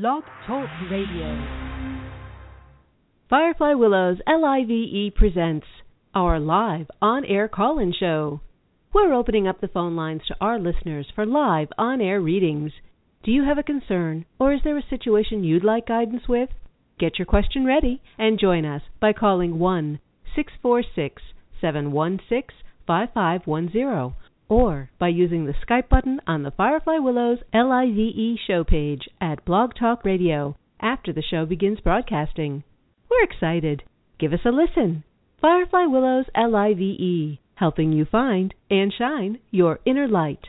Blog Talk Radio. Firefly Willows LIVE presents our live on air call in show. We're opening up the phone lines to our listeners for live on air readings. Do you have a concern or is there a situation you'd like guidance with? Get your question ready and join us by calling 1 646 716 5510 or by using the Skype button on the Firefly Willows LIVE show page at Blog Talk Radio after the show begins broadcasting. We're excited. Give us a listen. Firefly Willows LIVE, helping you find and shine your inner light.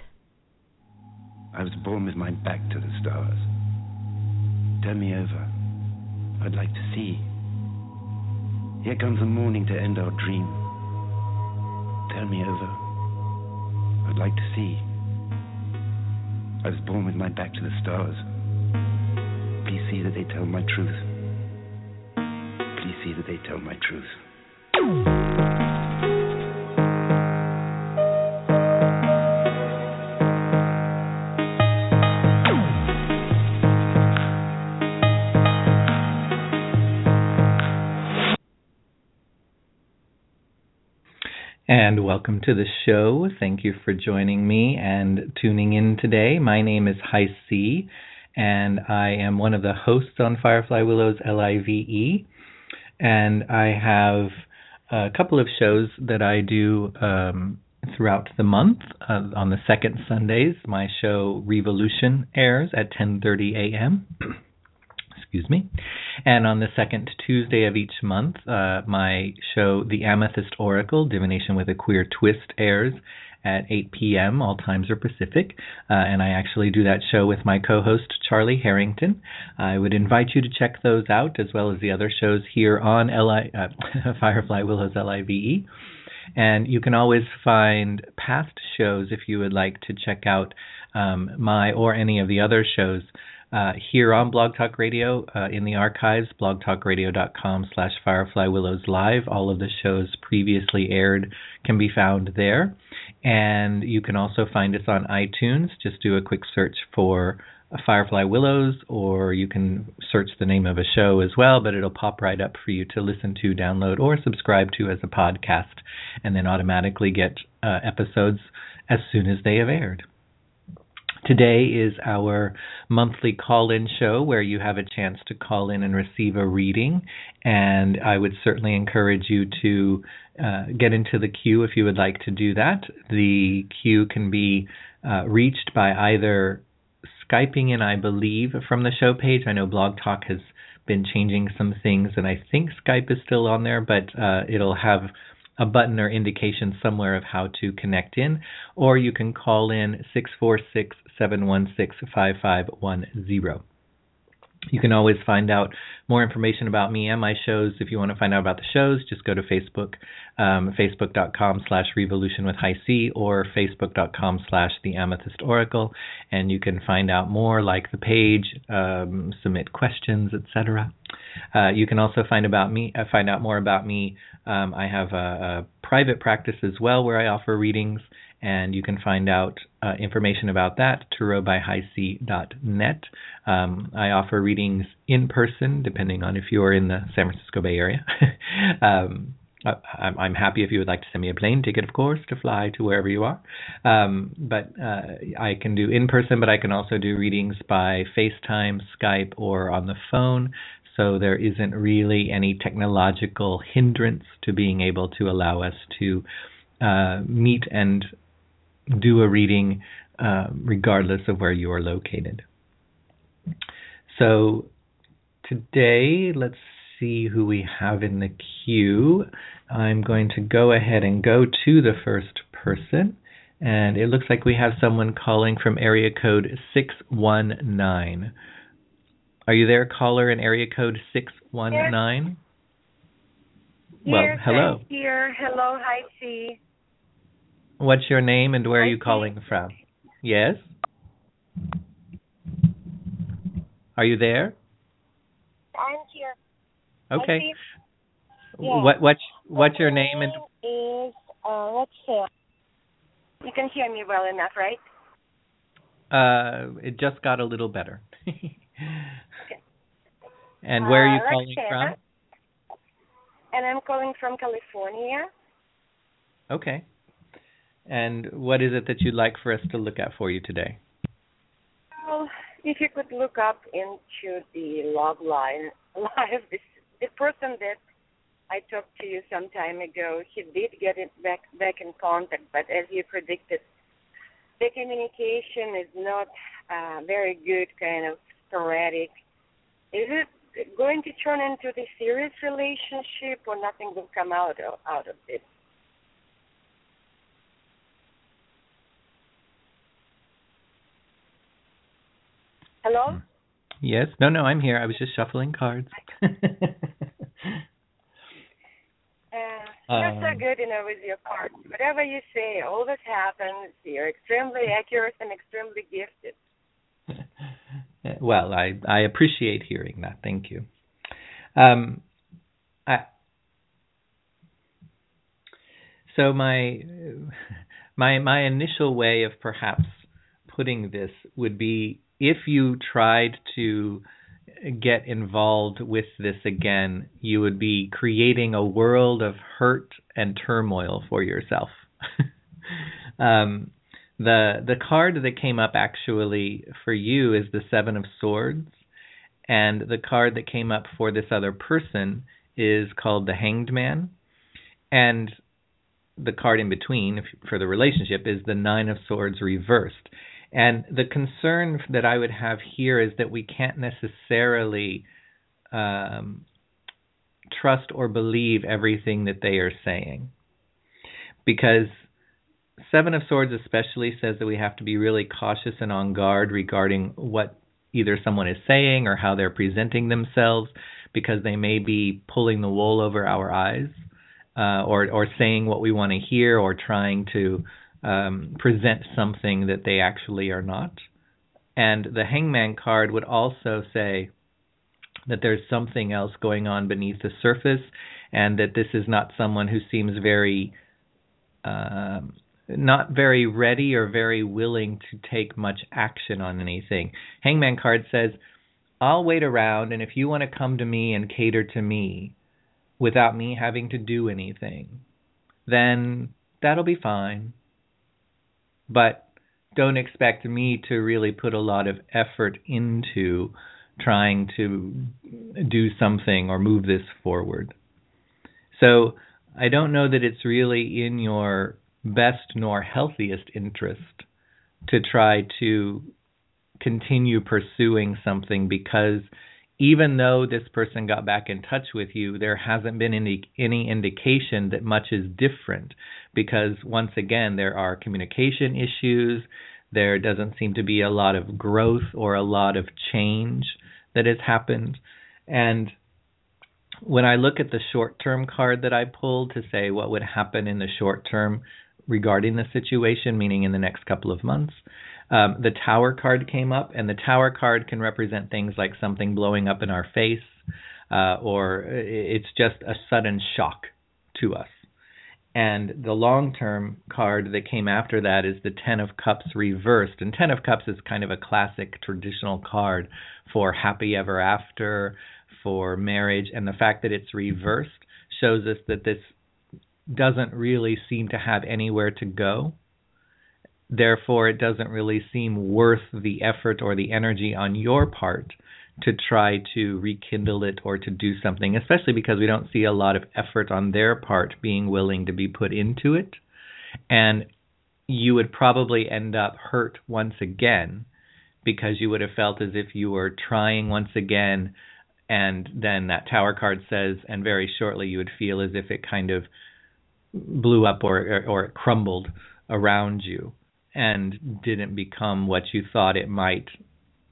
I was born with my back to the stars. Turn me over. I'd like to see. Here comes the morning to end our dream. Turn me over. I'd like to see. I was born with my back to the stars. Please see that they tell my truth. Please see that they tell my truth. And welcome to the show. Thank you for joining me and tuning in today. My name is Hi C, and I am one of the hosts on Firefly Willows LIVE. And I have a couple of shows that I do um, throughout the month. Uh, on the second Sundays, my show Revolution airs at 10:30 a.m. excuse me. And on the second Tuesday of each month, uh, my show, The Amethyst Oracle, Divination with a Queer Twist, airs at 8 p.m. All times are Pacific. Uh, and I actually do that show with my co host, Charlie Harrington. I would invite you to check those out, as well as the other shows here on LI, uh, Firefly Willows LIVE. And you can always find past shows if you would like to check out um, my or any of the other shows uh, here on Blog Talk Radio uh, in the archives, blogtalkradio.com slash Firefly Willows Live. All of the shows previously aired can be found there. And you can also find us on iTunes. Just do a quick search for Firefly Willows, or you can search the name of a show as well, but it'll pop right up for you to listen to, download, or subscribe to as a podcast, and then automatically get uh, episodes as soon as they have aired. Today is our monthly call in show where you have a chance to call in and receive a reading. And I would certainly encourage you to uh, get into the queue if you would like to do that. The queue can be uh, reached by either Skyping in, I believe, from the show page. I know Blog Talk has been changing some things, and I think Skype is still on there, but uh, it'll have a button or indication somewhere of how to connect in, or you can call in 646 716 5510. You can always find out more information about me and my shows. If you want to find out about the shows, just go to Facebook, um, facebook.com slash revolution with high C or facebook.com slash the amethyst oracle, and you can find out more, like the page, um, submit questions, etc. Uh, you can also find about me, uh, find out more about me. Um, I have a, a private practice as well where I offer readings and you can find out uh, information about that tarotbyhighc.net. Um, I offer readings in person, depending on if you're in the San Francisco Bay Area. um, I'm happy if you would like to send me a plane ticket, of course, to fly to wherever you are. Um, but uh, I can do in person, but I can also do readings by FaceTime, Skype, or on the phone. So there isn't really any technological hindrance to being able to allow us to uh, meet and do a reading uh, regardless of where you are located. So today, let's see who we have in the queue. I'm going to go ahead and go to the first person. And it looks like we have someone calling from area code 619. Are you there, caller, in area code 619? Well, hello. Here. Hello. Hi, C. What's your name and where are you calling from? Yes? Are you there? I'm here. Okay. Yeah. What what's what's your name and Is uh, let's see. You can hear me well enough, right? uh it just got a little better. okay. And where are you Uh, calling from? And I'm calling from California. Okay. And what is it that you'd like for us to look at for you today? Well, if you could look up into the log line live, the person that I talked to you some time ago, he did get it back back in contact, but as you predicted, the communication is not uh, very good, kind of sporadic. Is it going to turn into the serious relationship, or nothing will come out of, out of it? Hello. Yes. No, no, I'm here. I was just shuffling cards. Uh, you're so Um, good, you know, with your cards. Whatever you say, all always happens. You're extremely accurate and extremely gifted. well, I I appreciate hearing that. Thank you. Um, I so my my my initial way of perhaps putting this would be if you tried to get involved with this again, you would be creating a world of hurt and turmoil for yourself. um, the the card that came up actually for you is the seven of swords and the card that came up for this other person is called the hanged man and the card in between for the relationship is the nine of swords reversed and the concern that i would have here is that we can't necessarily um, trust or believe everything that they are saying. Because Seven of Swords especially says that we have to be really cautious and on guard regarding what either someone is saying or how they're presenting themselves because they may be pulling the wool over our eyes uh, or or saying what we want to hear or trying to um, present something that they actually are not. And the Hangman card would also say that there's something else going on beneath the surface and that this is not someone who seems very um, not very ready or very willing to take much action on anything. Hangman card says, I'll wait around, and if you want to come to me and cater to me without me having to do anything, then that'll be fine. But don't expect me to really put a lot of effort into trying to do something or move this forward. So I don't know that it's really in your best nor healthiest interest to try to continue pursuing something because even though this person got back in touch with you, there hasn't been any any indication that much is different because once again there are communication issues, there doesn't seem to be a lot of growth or a lot of change that has happened. And when I look at the short term card that I pulled to say what would happen in the short term regarding the situation, meaning in the next couple of months, um, the Tower card came up, and the Tower card can represent things like something blowing up in our face, uh, or it's just a sudden shock to us. And the long term card that came after that is the Ten of Cups reversed. And Ten of Cups is kind of a classic traditional card for happy ever after, for marriage. And the fact that it's reversed shows us that this doesn't really seem to have anywhere to go. Therefore, it doesn't really seem worth the effort or the energy on your part to try to rekindle it or to do something, especially because we don't see a lot of effort on their part being willing to be put into it. And you would probably end up hurt once again because you would have felt as if you were trying once again and then that tower card says and very shortly you would feel as if it kind of blew up or or, or crumbled around you and didn't become what you thought it might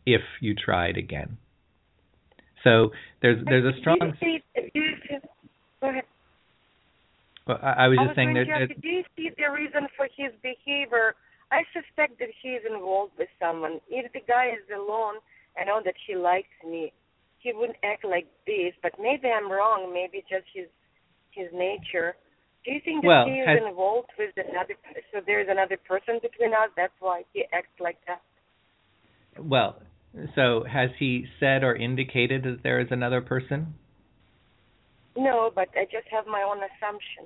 if you tried again. So there's there's a strong. Do you see, do you see, go ahead. Well, I, I was I just was saying that. ask do you see the reason for his behavior? I suspect that he is involved with someone. If the guy is alone, I know that he likes me. He wouldn't act like this, but maybe I'm wrong. Maybe just his his nature. Do you think that Well, he is has- involved with another? So there's another person between us. That's why he acts like that. Well, So has he said or indicated that there is another person? No, but I just have my own assumption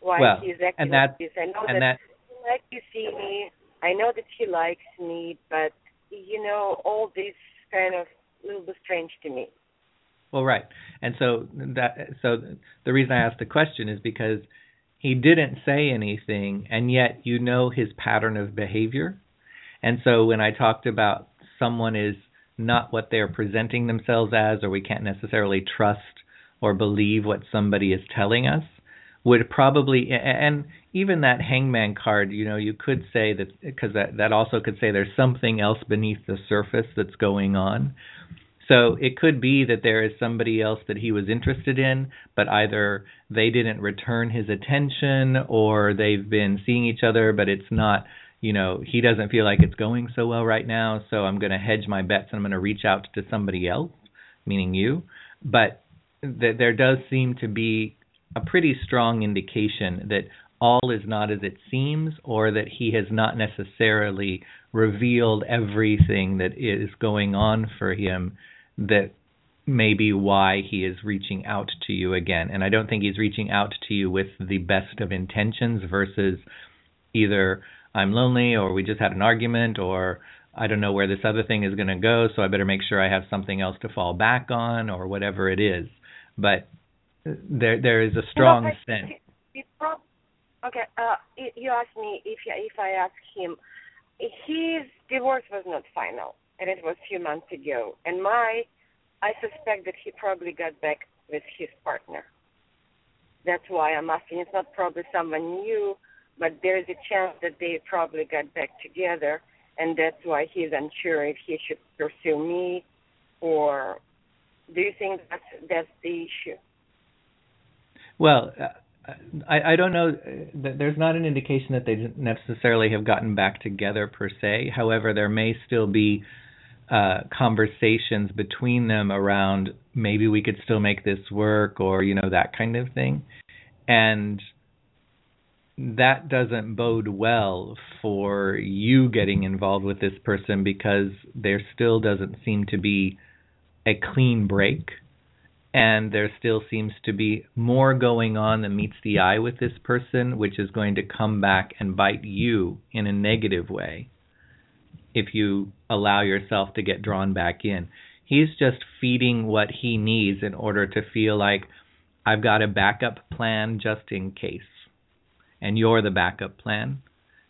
why well, he's acting and that, like this. I know and that, that he likes to see me. I know that he likes me, but you know, all this kind of a little bit strange to me. Well, right, and so that so the reason I asked the question is because he didn't say anything, and yet you know his pattern of behavior, and so when I talked about someone is not what they're presenting themselves as, or we can't necessarily trust or believe what somebody is telling us, would probably and even that hangman card you know you could say that because that that also could say there's something else beneath the surface that's going on so it could be that there is somebody else that he was interested in but either they didn't return his attention or they've been seeing each other but it's not you know he doesn't feel like it's going so well right now so i'm going to hedge my bets and i'm going to reach out to somebody else meaning you. But th- there does seem to be a pretty strong indication that all is not as it seems or that he has not necessarily revealed everything that is going on for him that may be why he is reaching out to you again. And I don't think he's reaching out to you with the best of intentions versus either I'm lonely or we just had an argument or I don't know where this other thing is going to go, so I better make sure I have something else to fall back on or whatever it is. But there there is a strong no, sense. He, he prob- okay, uh, you asked me if if I asked him. His divorce was not final, and it was a few months ago. And my, I suspect that he probably got back with his partner. That's why I'm asking. It's not probably someone new, but there is a chance that they probably got back together, and that's why he's unsure if he should pursue me, or do you think that's that's the issue? Well, uh, I, I don't know. There's not an indication that they necessarily have gotten back together per se. However, there may still be uh, conversations between them around maybe we could still make this work or you know that kind of thing, and that doesn't bode well for you getting involved with this person because there still doesn't seem to be a clean break. And there still seems to be more going on than meets the eye with this person, which is going to come back and bite you in a negative way if you allow yourself to get drawn back in. He's just feeding what he needs in order to feel like I've got a backup plan just in case. And you're the backup plan.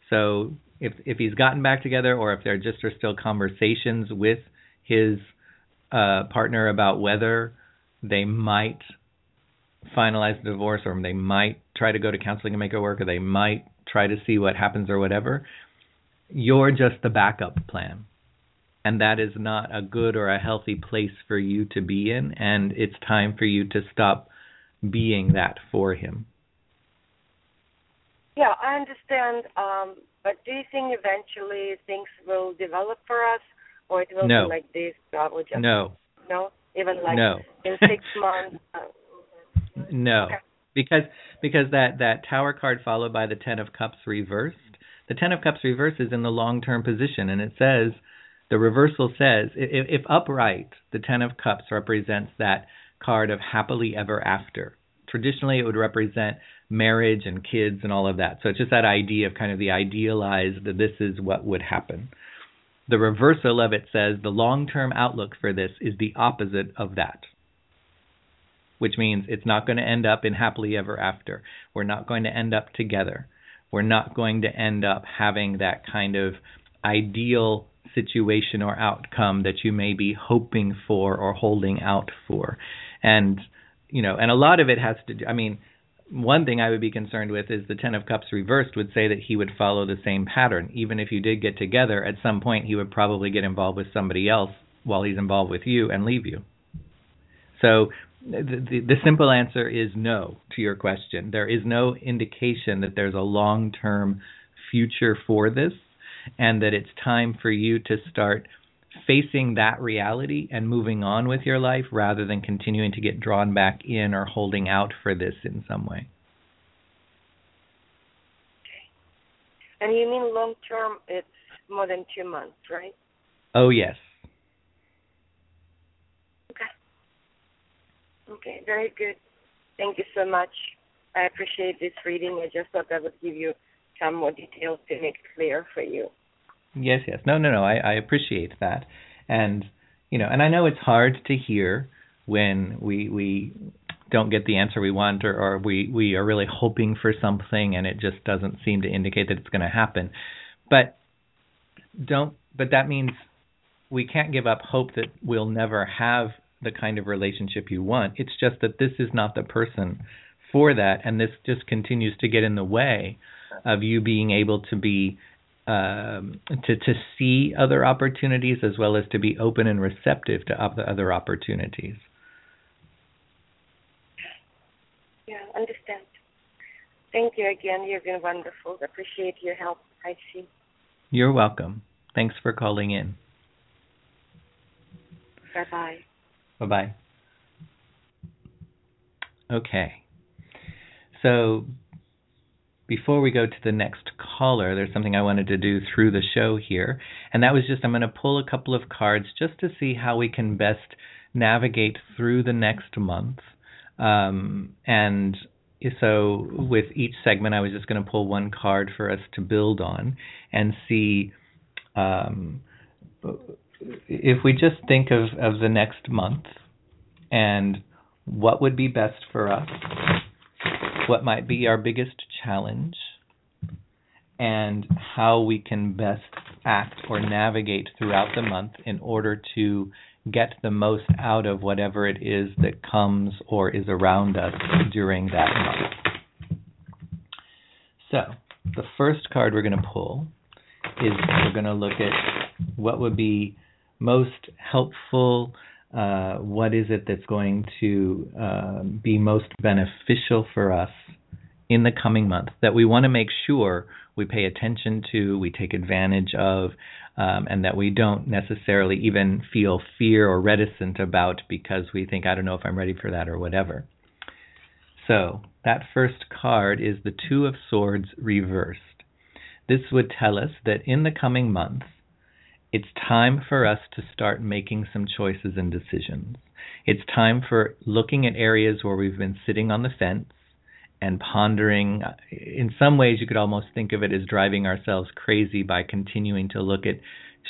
So if if he's gotten back together or if there just are still conversations with his uh, partner about whether they might finalize the divorce or they might try to go to counseling and make it work or they might try to see what happens or whatever you're just the backup plan and that is not a good or a healthy place for you to be in and it's time for you to stop being that for him yeah i understand um but do you think eventually things will develop for us or it will no. be like this probably just no no even like no. in six months. Uh, no, okay. because because that that Tower card followed by the Ten of Cups reversed. The Ten of Cups reverses in the long term position, and it says the reversal says if, if upright, the Ten of Cups represents that card of happily ever after. Traditionally, it would represent marriage and kids and all of that. So it's just that idea of kind of the idealized that this is what would happen. The reversal of it says the long term outlook for this is the opposite of that, which means it's not going to end up in happily ever after. We're not going to end up together. We're not going to end up having that kind of ideal situation or outcome that you may be hoping for or holding out for. And, you know, and a lot of it has to do, I mean, one thing I would be concerned with is the Ten of Cups reversed would say that he would follow the same pattern. Even if you did get together, at some point he would probably get involved with somebody else while he's involved with you and leave you. So the, the, the simple answer is no to your question. There is no indication that there's a long term future for this and that it's time for you to start facing that reality and moving on with your life rather than continuing to get drawn back in or holding out for this in some way. And you mean long term, it's more than two months, right? Oh, yes. Okay, very good. Thank you so much. I appreciate this reading. I just thought I would give you some more details to make it clear for you. Yes, yes. No, no, no. I, I appreciate that. And you know, and I know it's hard to hear when we we don't get the answer we want or, or we, we are really hoping for something and it just doesn't seem to indicate that it's going to happen. But don't but that means we can't give up hope that we'll never have the kind of relationship you want. It's just that this is not the person for that, and this just continues to get in the way of you being able to be um, to to see other opportunities as well as to be open and receptive to other opportunities. Yeah, understand. Thank you again. You've been wonderful. Appreciate your help. I see. You're welcome. Thanks for calling in. Bye bye. Bye bye. Okay. So before we go to the next caller, there's something I wanted to do through the show here. And that was just I'm going to pull a couple of cards just to see how we can best navigate through the next month. Um, and so with each segment, I was just going to pull one card for us to build on and see um, if we just think of, of the next month and what would be best for us, what might be our biggest challenge, and how we can best act or navigate throughout the month in order to get the most out of whatever it is that comes or is around us during that month. So, the first card we're going to pull is we're going to look at what would be most helpful, uh, what is it that's going to uh, be most beneficial for us in the coming month that we want to make sure we pay attention to, we take advantage of, um, and that we don't necessarily even feel fear or reticent about because we think, I don't know if I'm ready for that or whatever. So, that first card is the Two of Swords reversed. This would tell us that in the coming months, it's time for us to start making some choices and decisions. It's time for looking at areas where we've been sitting on the fence and pondering. In some ways, you could almost think of it as driving ourselves crazy by continuing to look at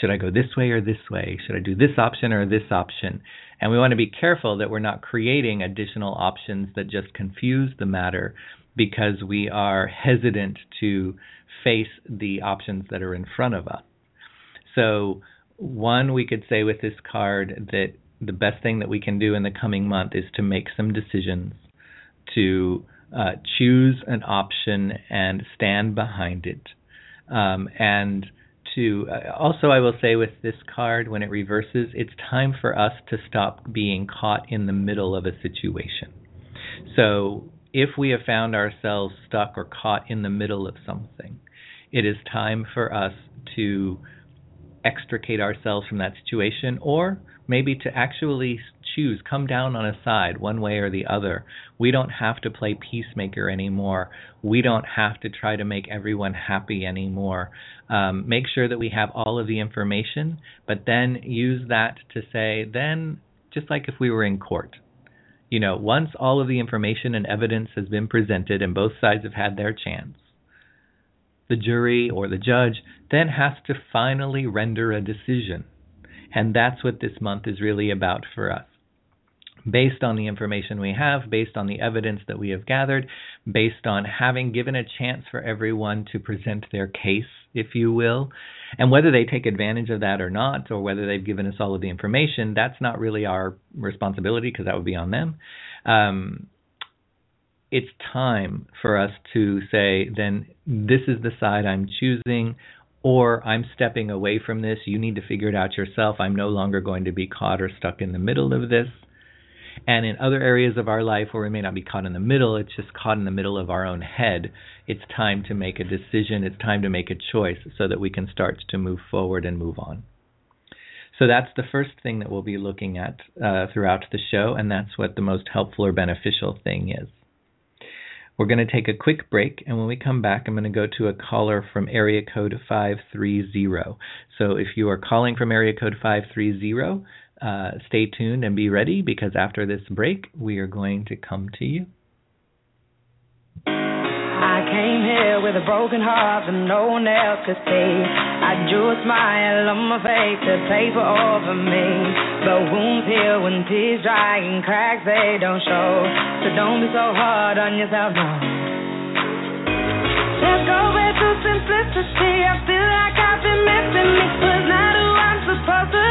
should I go this way or this way? Should I do this option or this option? And we want to be careful that we're not creating additional options that just confuse the matter because we are hesitant to face the options that are in front of us. So, one, we could say with this card that the best thing that we can do in the coming month is to make some decisions, to uh, choose an option and stand behind it. Um, and to uh, also, I will say with this card, when it reverses, it's time for us to stop being caught in the middle of a situation. So, if we have found ourselves stuck or caught in the middle of something, it is time for us to extricate ourselves from that situation or maybe to actually choose, come down on a side one way or the other. We don't have to play peacemaker anymore. We don't have to try to make everyone happy anymore. Um, make sure that we have all of the information, but then use that to say, then, just like if we were in court, you know, once all of the information and evidence has been presented and both sides have had their chance, the jury or the judge then has to finally render a decision. And that's what this month is really about for us. Based on the information we have, based on the evidence that we have gathered, based on having given a chance for everyone to present their case, if you will, and whether they take advantage of that or not, or whether they've given us all of the information, that's not really our responsibility because that would be on them. Um, it's time for us to say, then this is the side I'm choosing, or I'm stepping away from this. You need to figure it out yourself. I'm no longer going to be caught or stuck in the middle of this. And in other areas of our life where we may not be caught in the middle, it's just caught in the middle of our own head. It's time to make a decision. It's time to make a choice so that we can start to move forward and move on. So that's the first thing that we'll be looking at uh, throughout the show, and that's what the most helpful or beneficial thing is. We're going to take a quick break, and when we come back, I'm going to go to a caller from area code 530. So if you are calling from area code 530, uh, stay tuned and be ready because after this break, we are going to come to you. Came here with a broken heart that no one else could see. I drew a smile on my face to paper over me. But wounds heal when tears dry and cracks they don't show. So don't be so hard on yourself, no. Let's go back to simplicity. I feel like I've been missing me. Was not who I'm supposed to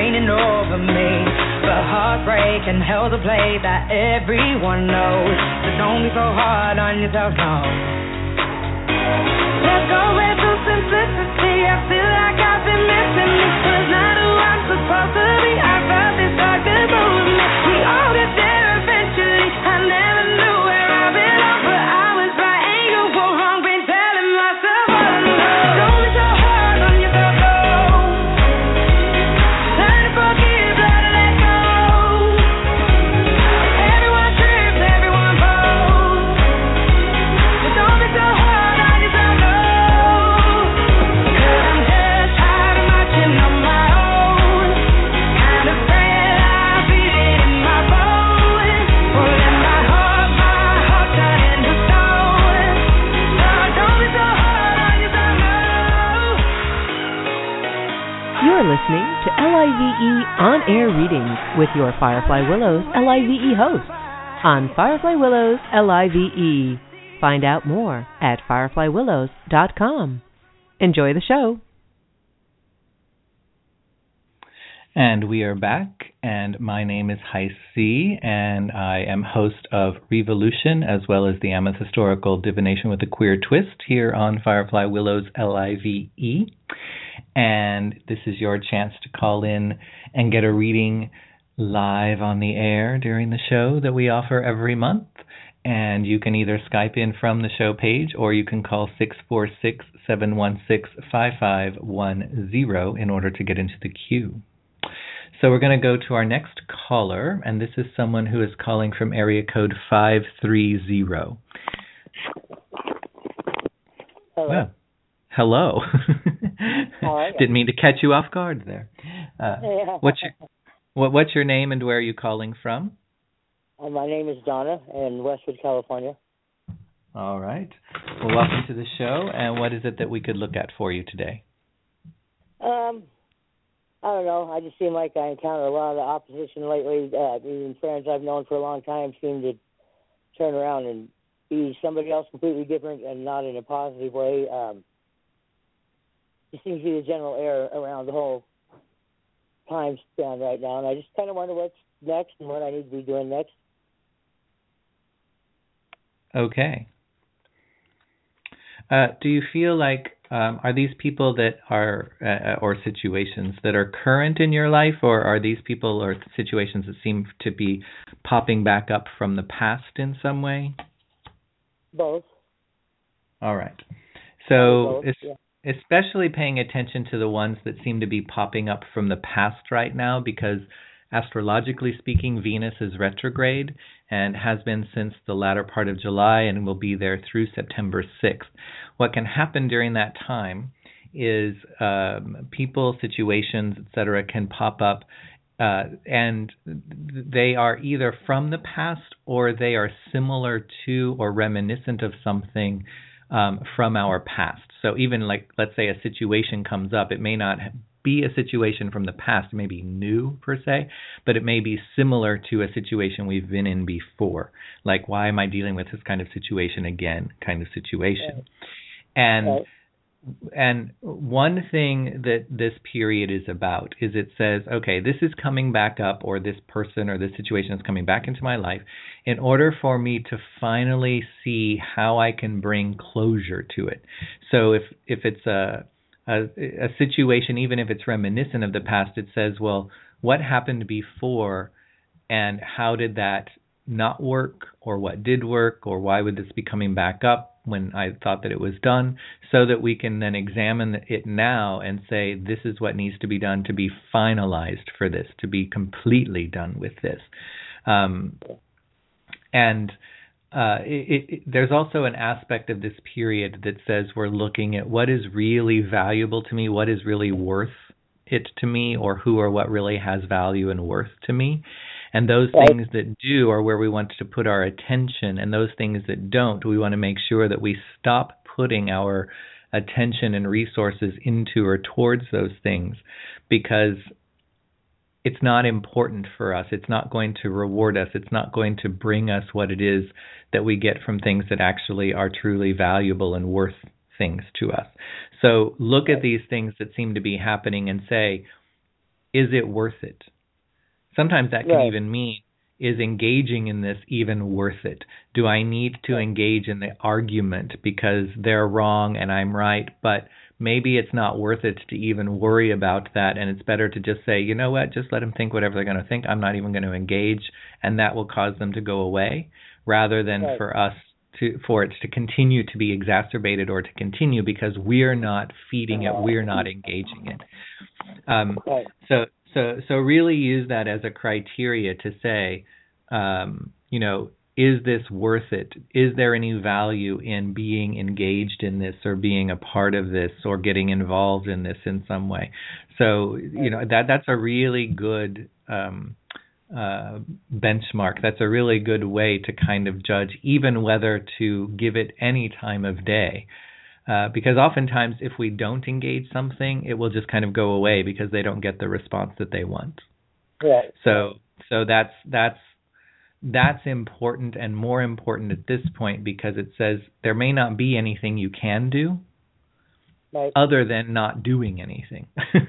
raining over me? But heartbreak and hell's a place that everyone knows. So don't be so hard on yourself, no. Let's go back to simplicity. I feel like I've been missing me. Was not who I'm supposed to be. I felt this dark to LIVE On Air Readings with your Firefly Willows LIVE host on Firefly Willows LIVE. Find out more at fireflywillows.com. Enjoy the show. And we are back, and my name is Heis C, and I am host of Revolution as well as the Amethyst Oracle Divination with a Queer Twist here on Firefly Willows LIVE. And this is your chance to call in and get a reading live on the air during the show that we offer every month. And you can either Skype in from the show page or you can call 646 716 5510 in order to get into the queue. So we're going to go to our next caller, and this is someone who is calling from area code 530. Hello. Well, hello. You? Didn't mean to catch you off guard there. Uh, Yeah. what's your what, what's your name and where are you calling from? Uh, my name is Donna in Westwood, California. All right. Well, welcome to the show. And what is it that we could look at for you today? Um, I don't know. I just seem like I encounter a lot of opposition lately. Uh, even friends I've known for a long time seem to turn around and be somebody else completely different and not in a positive way. Um, it seems to be the general air around the whole time span right now, and I just kind of wonder what's next and what I need to be doing next. Okay. Uh, do you feel like um, are these people that are uh, or situations that are current in your life, or are these people or situations that seem to be popping back up from the past in some way? Both. All right. So, Both, yeah. Especially paying attention to the ones that seem to be popping up from the past right now, because astrologically speaking, Venus is retrograde and has been since the latter part of July and will be there through September 6th. What can happen during that time is um, people, situations, etc., can pop up. Uh, and they are either from the past or they are similar to or reminiscent of something um, from our past. So even like let's say a situation comes up, it may not be a situation from the past, it may be new per se, but it may be similar to a situation we've been in before. Like why am I dealing with this kind of situation again? Kind of situation. And Right. And one thing that this period is about is it says, okay, this is coming back up, or this person or this situation is coming back into my life, in order for me to finally see how I can bring closure to it. So if if it's a a, a situation, even if it's reminiscent of the past, it says, well, what happened before, and how did that not work, or what did work, or why would this be coming back up? when I thought that it was done, so that we can then examine it now and say, this is what needs to be done to be finalized for this, to be completely done with this. Um, and uh, it, it, there's also an aspect of this period that says we're looking at what is really valuable to me, what is really worth it to me, or who or what really has value and worth to me. And those right. things that do are where we want to put our attention, and those things that don't, we want to make sure that we stop putting our attention and resources into or towards those things because it's not important for us. It's not going to reward us. It's not going to bring us what it is that we get from things that actually are truly valuable and worth things to us. So look at these things that seem to be happening and say, is it worth it? Sometimes that can right. even mean is engaging in this even worth it? Do I need to engage in the argument because they're wrong and I'm right, but maybe it's not worth it to even worry about that and it's better to just say, you know what, just let them think whatever they're going to think. I'm not even going to engage and that will cause them to go away rather than right. for us to for it to continue to be exacerbated or to continue because we're not feeding it, we're not engaging it. Um, right. So so so really use that as a criteria to say, um, you know, is this worth it? Is there any value in being engaged in this or being a part of this or getting involved in this in some way? So you know that that's a really good um, uh, benchmark. That's a really good way to kind of judge even whether to give it any time of day. Uh, because oftentimes, if we don't engage something, it will just kind of go away because they don't get the response that they want. Right. So, so that's that's that's important and more important at this point because it says there may not be anything you can do right. other than not doing anything.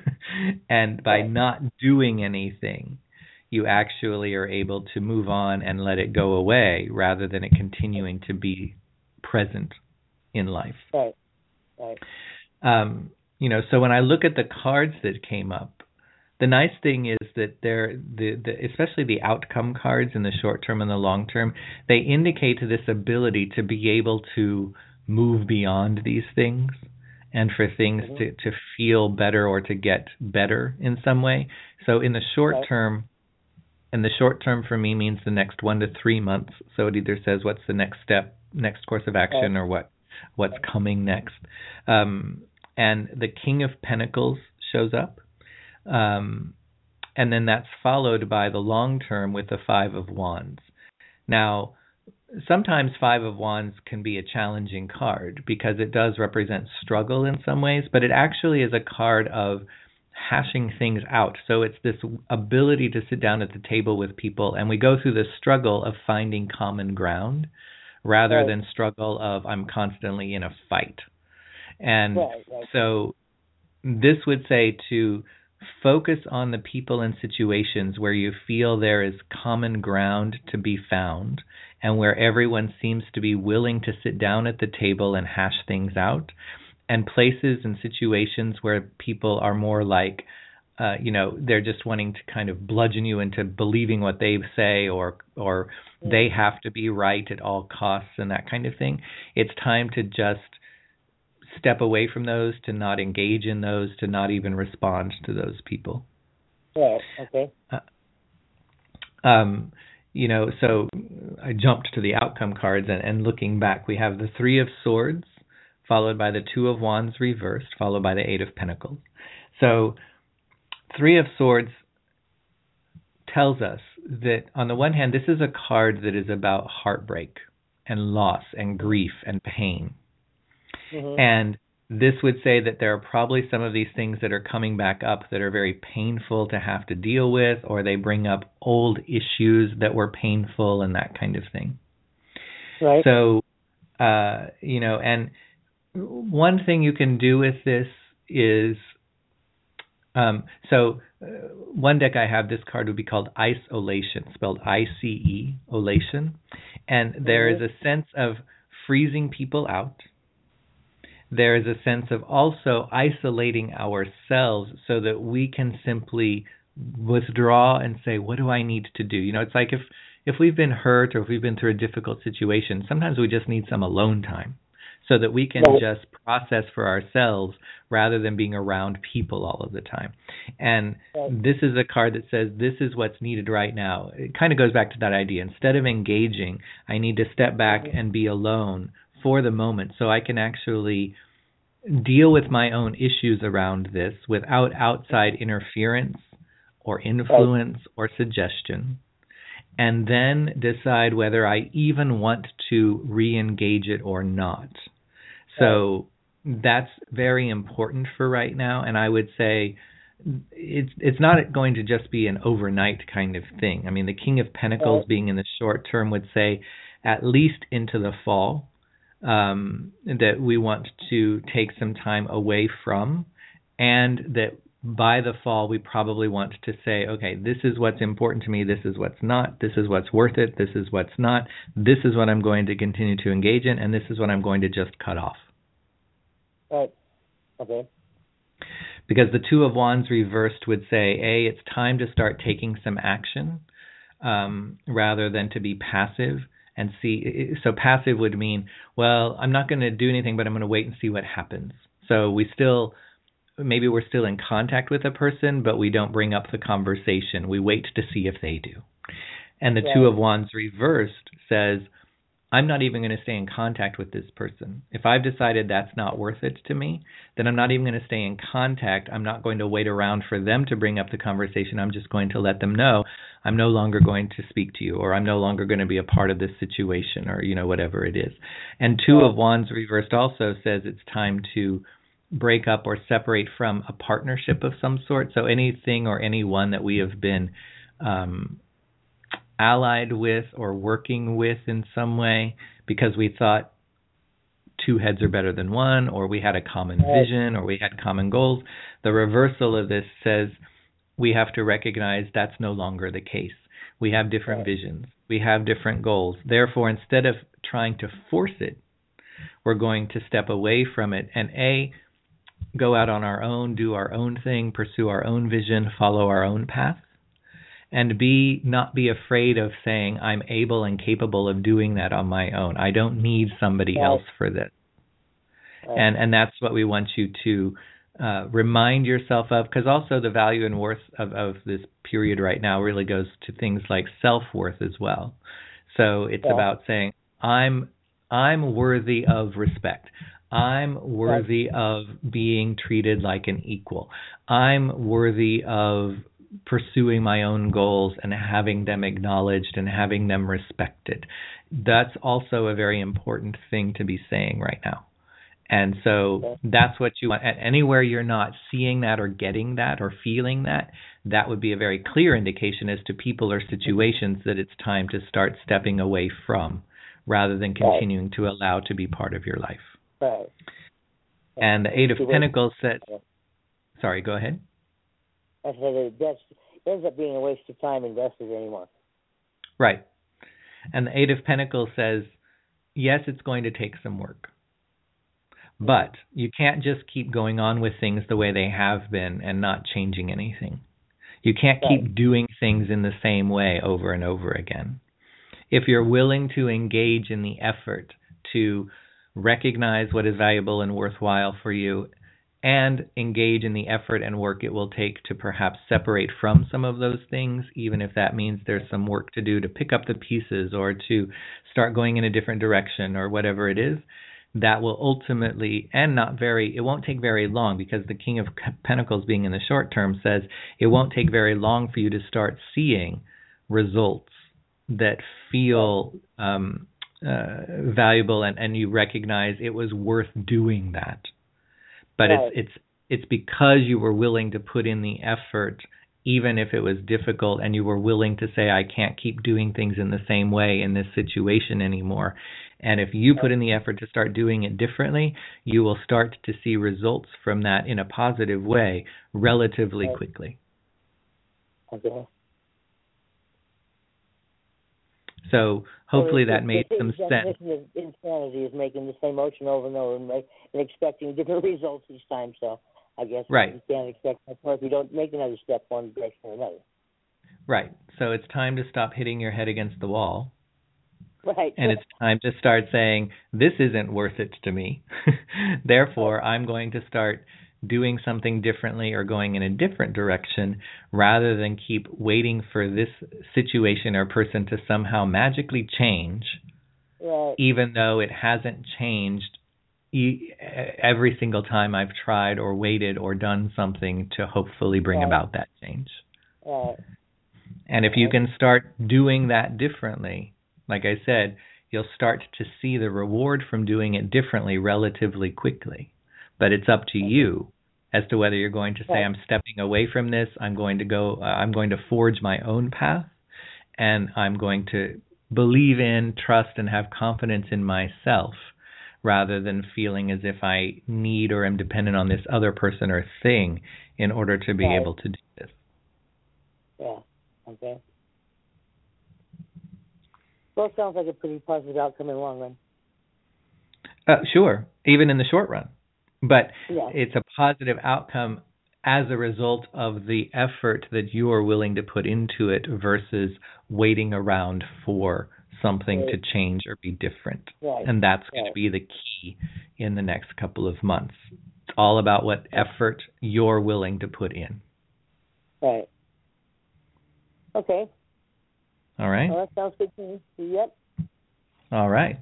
and by right. not doing anything, you actually are able to move on and let it go away rather than it continuing to be present in life. Right. Right. Um, you know, so when I look at the cards that came up, the nice thing is that they're the, the especially the outcome cards in the short term and the long term, they indicate this ability to be able to move beyond these things and for things mm-hmm. to, to feel better or to get better in some way. So in the short right. term, and the short term for me means the next one to three months. So it either says what's the next step, next course of action, right. or what what's coming next. Um, and the King of Pentacles shows up. Um, and then that's followed by the long term with the Five of Wands. Now, sometimes Five of Wands can be a challenging card because it does represent struggle in some ways, but it actually is a card of hashing things out. So it's this ability to sit down at the table with people and we go through the struggle of finding common ground rather right. than struggle of I'm constantly in a fight. And right, right. so this would say to focus on the people and situations where you feel there is common ground to be found and where everyone seems to be willing to sit down at the table and hash things out and places and situations where people are more like uh, you know they're just wanting to kind of bludgeon you into believing what they say or or they have to be right at all costs and that kind of thing. It's time to just step away from those to not engage in those to not even respond to those people. Right okay. Uh, um you know so i jumped to the outcome cards and, and looking back we have the three of swords followed by the two of wands reversed followed by the eight of pentacles. So Three of Swords tells us that, on the one hand, this is a card that is about heartbreak and loss and grief and pain. Mm-hmm. And this would say that there are probably some of these things that are coming back up that are very painful to have to deal with, or they bring up old issues that were painful and that kind of thing. Right. So, uh, you know, and one thing you can do with this is um, so uh, one deck I have this card would be called isolation, spelled I C E, olation, and there is a sense of freezing people out. There is a sense of also isolating ourselves so that we can simply withdraw and say, "What do I need to do?" You know, it's like if if we've been hurt or if we've been through a difficult situation, sometimes we just need some alone time so that we can right. just process for ourselves rather than being around people all of the time. And right. this is a card that says this is what's needed right now. It kind of goes back to that idea. Instead of engaging, I need to step back mm-hmm. and be alone for the moment so I can actually deal with my own issues around this without outside interference or influence right. or suggestion and then decide whether I even want to re engage it or not. So that's very important for right now. And I would say it's it's not going to just be an overnight kind of thing. I mean, the King of Pentacles being in the short term would say at least into the fall um, that we want to take some time away from, and that by the fall, we probably want to say, okay, this is what's important to me, this is what's not, this is what's worth it, this is what's not, this is what I'm going to continue to engage in, and this is what I'm going to just cut off. Right. Okay. Because the Two of Wands reversed would say, A, it's time to start taking some action um, rather than to be passive. And see, so passive would mean, well, I'm not going to do anything, but I'm going to wait and see what happens. So we still maybe we're still in contact with a person, but we don't bring up the conversation. We wait to see if they do. And the Two of Wands reversed says, I'm not even going to stay in contact with this person. If I've decided that's not worth it to me, then I'm not even going to stay in contact. I'm not going to wait around for them to bring up the conversation. I'm just going to let them know I'm no longer going to speak to you or I'm no longer going to be a part of this situation or you know whatever it is. And 2 of Wands reversed also says it's time to break up or separate from a partnership of some sort. So anything or anyone that we have been um, allied with or working with in some way because we thought two heads are better than one, or we had a common vision, or we had common goals. The reversal of this says we have to recognize that's no longer the case. We have different visions, we have different goals. Therefore, instead of trying to force it, we're going to step away from it and A, go out on our own, do our own thing, pursue our own vision, follow our own path. And B, not be afraid of saying, I'm able and capable of doing that on my own. I don't need somebody right. else for this. Right. And and that's what we want you to uh, remind yourself of, because also the value and worth of, of this period right now really goes to things like self worth as well. So it's yeah. about saying, I'm I'm worthy of respect. I'm worthy of being treated like an equal. I'm worthy of pursuing my own goals and having them acknowledged and having them respected. That's also a very important thing to be saying right now. And so that's what you want. Anywhere you're not seeing that or getting that or feeling that, that would be a very clear indication as to people or situations that it's time to start stepping away from rather than continuing to allow to be part of your life. Right. And the Eight of Pentacles said, sorry, go ahead. I said that ends up being a waste of time invested anymore. Right. And the Eight of Pentacles says, yes, it's going to take some work. But you can't just keep going on with things the way they have been and not changing anything. You can't right. keep doing things in the same way over and over again. If you're willing to engage in the effort to recognize what is valuable and worthwhile for you, and engage in the effort and work it will take to perhaps separate from some of those things, even if that means there's some work to do to pick up the pieces or to start going in a different direction or whatever it is. That will ultimately, and not very, it won't take very long because the King of Pentacles being in the short term says it won't take very long for you to start seeing results that feel um, uh, valuable and, and you recognize it was worth doing that. But right. it's it's it's because you were willing to put in the effort even if it was difficult and you were willing to say I can't keep doing things in the same way in this situation anymore And if you put in the effort to start doing it differently, you will start to see results from that in a positive way relatively quickly. Okay. So hopefully So that made some sense. of insanity is making the same motion over and over and, make, and expecting different results each time. So I guess Right. you can't expect much more if you don't make another step one direction or another. Right. So it's time to stop hitting your head against the wall Right. and it's time to start saying this isn't worth it to me. Therefore, I'm going to start doing something differently or going in a different direction rather than keep waiting for this situation or person to somehow magically change right. even though it hasn't changed every single time I've tried or waited or done something to hopefully bring Right. about that change. Right. And if you can start doing that differently, like I said, you'll start to see the reward from doing it differently relatively quickly. But it's up to you as to whether you're going to say Right. I'm stepping away from this, I'm going to go uh, I'm going to forge my own path and I'm going to believe in, trust and have confidence in myself rather than feeling as if I need or am dependent on this other person or thing in order to be Right. able to do this. Yeah. Okay. Well, it sounds like a pretty positive outcome in the long run. Uh, sure, even in the short run. But Yeah. it's a positive outcome as a result of the effort that you are willing to put into it versus waiting around for something to change or be different. Right. And that's going to be the key in the next couple of months. It's all about what effort you're willing to put in. Right. Okay. All right? Well, that sounds good to me. Yep. All right.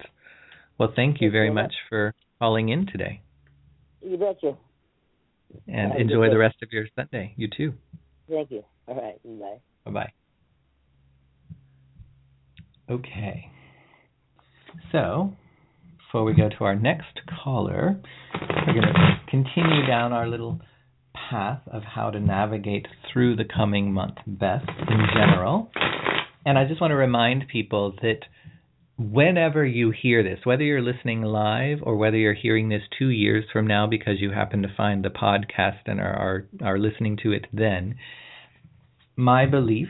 Well, thank you very much. for calling in today. You betcha. And enjoy the rest of your Sunday. You too. Thank you. All right. Bye. Bye bye. Okay. So, before we go to our next caller, we're going to continue down our little path of how to navigate through the coming month best in general. And I just want to remind people that whenever you hear this, whether you're listening live or whether you're hearing this two years from now because you happen to find the podcast and are, are, are listening to it then, my belief,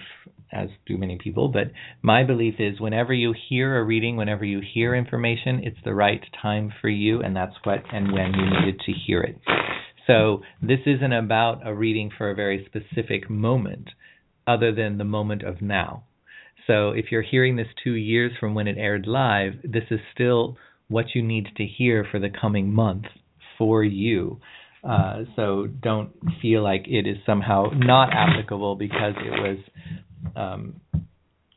as do many people, but my belief is whenever you hear a reading, whenever you hear information, it's the right time for you, and that's what and when you needed to hear it. So this isn't about a reading for a very specific moment, other than the moment of now. So if you're hearing this two years from when it aired live, this is still what you need to hear for the coming month for you. Uh, so don't feel like it is somehow not applicable because it was um,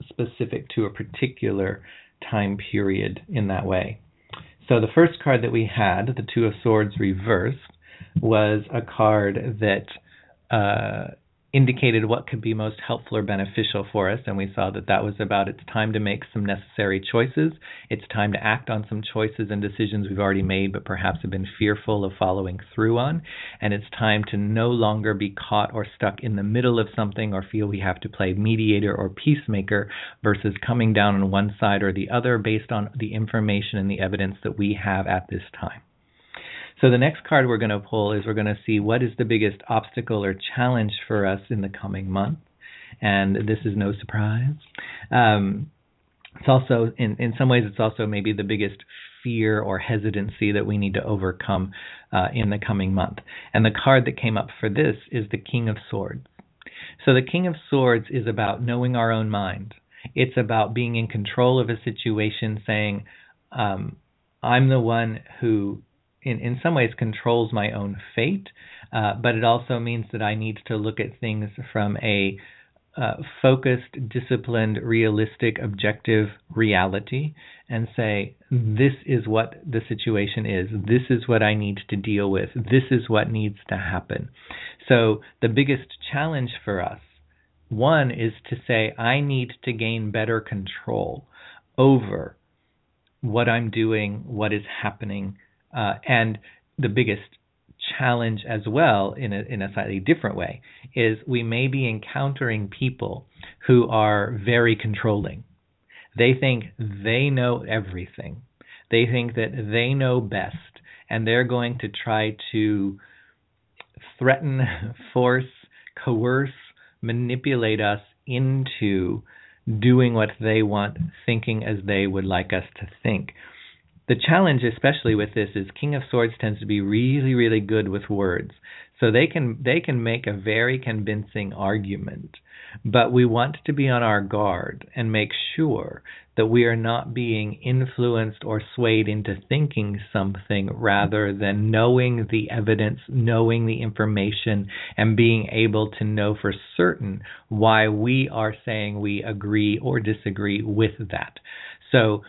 specific to a particular time period in that way. So the first card that we had, the Two of Swords reversed, was a card that uh, indicated what could be most helpful or beneficial for us, and we saw that that was about it's time to make some necessary choices. It's time to act on some choices and decisions we've already made, but perhaps have been fearful of following through on. And it's time to no longer be caught or stuck in the middle of something or feel we have to play mediator or peacemaker versus coming down on one side or the other based on the information and the evidence that we have at this time. So the next card we're going to pull is we're going to see what is the biggest obstacle or challenge for us in the coming month. And this is no surprise. Um, it's also, in, in some ways, it's also maybe the biggest fear or hesitancy that we need to overcome uh, in the coming month. And the card that came up for this is the King of Swords. So the King of Swords is about knowing our own mind. It's about being in control of a situation, saying, um, I'm the one who in, in some ways controls my own fate, uh, but it also means that I need to look at things from a uh, focused, disciplined, realistic, objective reality and say, this is what the situation is. This is what I need to deal with. This is what needs to happen. So, the biggest challenge for us, one, is to say, I need to gain better control over what I'm doing, what is happening, uh, and the biggest challenge as well, in a, in a slightly different way, is we may be encountering people who are very controlling. They think they know everything. They think that they know best and they're going to try to threaten, force, coerce, manipulate us into doing what they want, thinking as they would like us to think. The challenge, especially with this, is King of Swords tends to be really, really good with words. So they can they can make a very convincing argument, but we want to be on our guard and make sure that we are not being influenced or swayed into thinking something rather than knowing the evidence, knowing the information, and being able to know for certain why we are saying we agree or disagree with that. So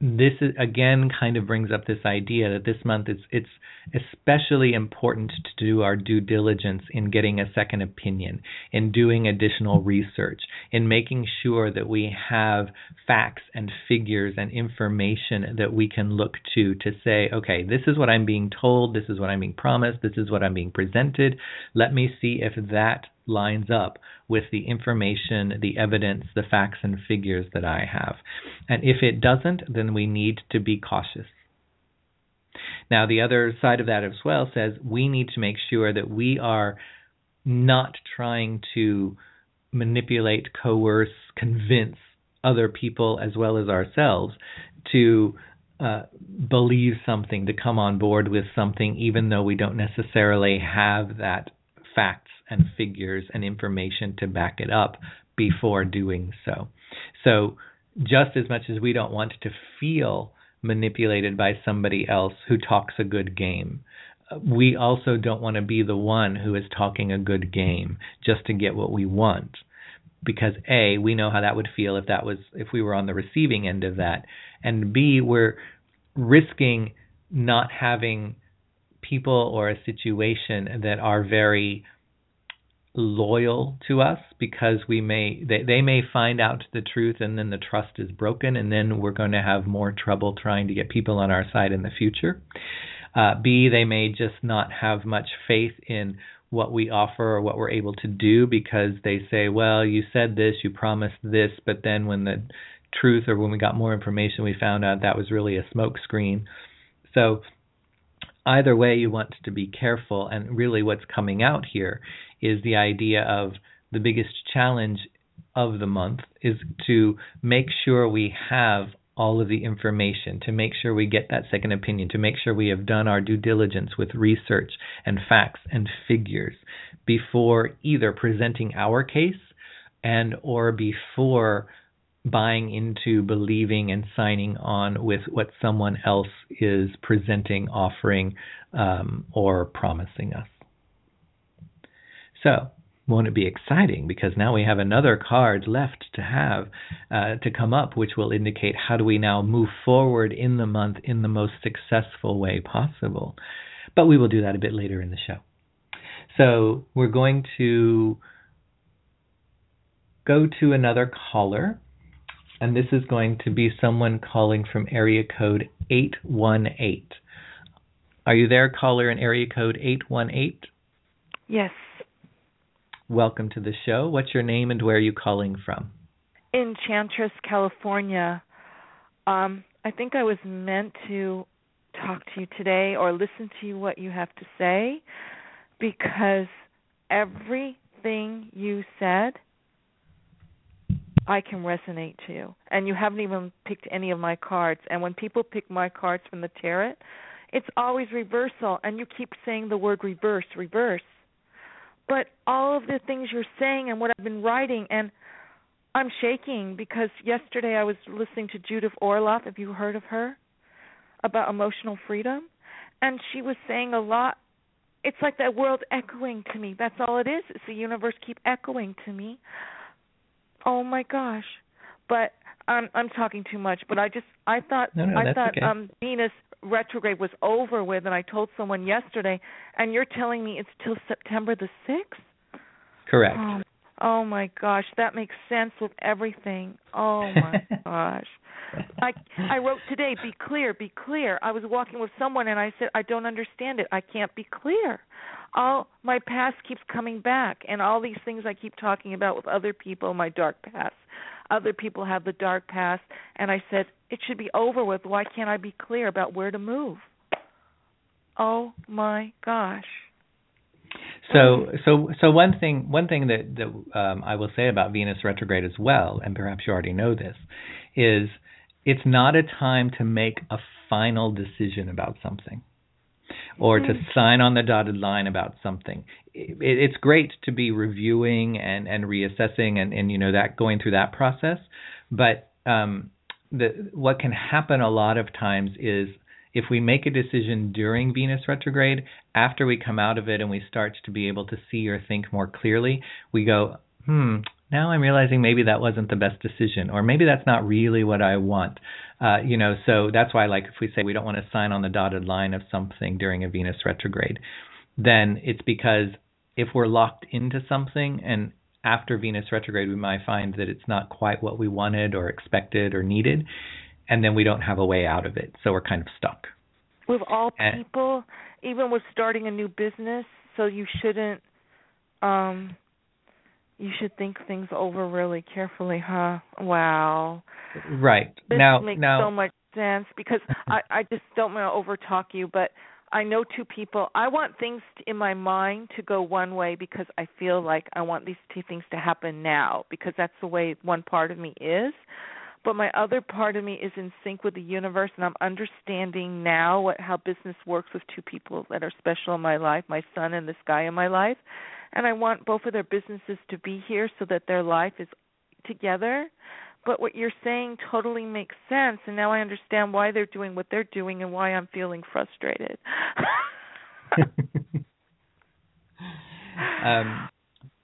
this is, again kind of brings up this idea that this month it's it's especially important to do our due diligence in getting a second opinion, in doing additional research, in making sure that we have facts and figures and information that we can look to to say, okay, this is what I'm being told, this is what I'm being promised, this is what I'm being presented. Let me see if that lines up with the information, the evidence, the facts and figures that I have. And if it doesn't, then we need to be cautious. Now, the other side of that as well says we need to make sure that we are not trying to manipulate, coerce, convince other people as well as ourselves to uh, believe something, to come on board with something, even though we don't necessarily have that facts and figures and information to back it up before doing so. So, just as much as we don't want to feel manipulated by somebody else who talks a good game, we also don't want to be the one who is talking a good game just to get what we want. Because A, we know how that would feel if that was if we were on the receiving end of that. And B, we're risking not having people or a situation that are very loyal to us because we may they, they may find out the truth and then the trust is broken and then we're going to have more trouble trying to get people on our side in the future. Uh, B, they may just not have much faith in what we offer or what we're able to do because they say, well, you said this, you promised this, but then when the truth or when we got more information, we found out that was really a smokescreen. So either way, you want to be careful. And really, what's coming out here is the idea of the biggest challenge of the month is to make sure we have all of the information, to make sure we get that second opinion, to make sure we have done our due diligence with research and facts and figures before either presenting our case and or before buying into believing and signing on with what someone else is presenting, offering, um, or promising us. So, won't it be exciting? Because now we have another card left to have uh, to come up, which will indicate how do we now move forward in the month in the most successful way possible. But we will do that a bit later in the show. So we're going to go to another caller, and this is going to be someone calling from area code 818. Are you there, caller, in area code 818? Yes. Welcome to the show. What's your name and where are you calling from? Enchantress, California. Um, I think I was meant to talk to you today or listen to you what you have to say because everything you said I can resonate to. you. And you haven't even picked any of my cards. And when people pick my cards from the tarot, it's always reversal. And you keep saying the word reverse, reverse but all of the things you're saying and what I've been writing and I'm shaking because yesterday I was listening to Judith Orloff, have you heard of her? About emotional freedom. And she was saying a lot it's like that world echoing to me. That's all it is. It's the universe keep echoing to me. Oh my gosh. But I'm I'm talking too much, but I just I thought no, no, I thought okay. um Venus retrograde was over with and I told someone yesterday and you're telling me it's till September the 6th? Correct. Oh, oh my gosh, that makes sense with everything. Oh my gosh. I I wrote today, be clear, be clear. I was walking with someone and I said I don't understand it. I can't be clear. All my past keeps coming back and all these things I keep talking about with other people, my dark past Other people have the dark past, and I said it should be over with. Why can't I be clear about where to move? Oh my gosh. So, so, so one thing, one thing that that um, I will say about Venus retrograde as well, and perhaps you already know this, is it's not a time to make a final decision about something or to sign on the dotted line about something. It, it's great to be reviewing and, and reassessing and, and you know that going through that process, but um, the what can happen a lot of times is if we make a decision during Venus retrograde, after we come out of it and we start to be able to see or think more clearly, we go, hmm, now I'm realizing maybe that wasn't the best decision, or maybe that's not really what I want. Uh, you know, so that's why, like, if we say we don't want to sign on the dotted line of something during a Venus retrograde, then it's because if we're locked into something and after Venus retrograde, we might find that it's not quite what we wanted or expected or needed and then we don't have a way out of it. So we're kind of stuck. With all people, and, even with starting a new business, so you shouldn't um you should think things over really carefully, huh? Wow. Right. This now makes now so much sense because I I just don't want to overtalk you, but I know two people. I want things in my mind to go one way because I feel like I want these two things to happen now because that's the way one part of me is but my other part of me is in sync with the universe and I'm understanding now what how business works with two people that are special in my life, my son and this guy in my life. And I want both of their businesses to be here so that their life is together. But what you're saying totally makes sense and now I understand why they're doing what they're doing and why I'm feeling frustrated. um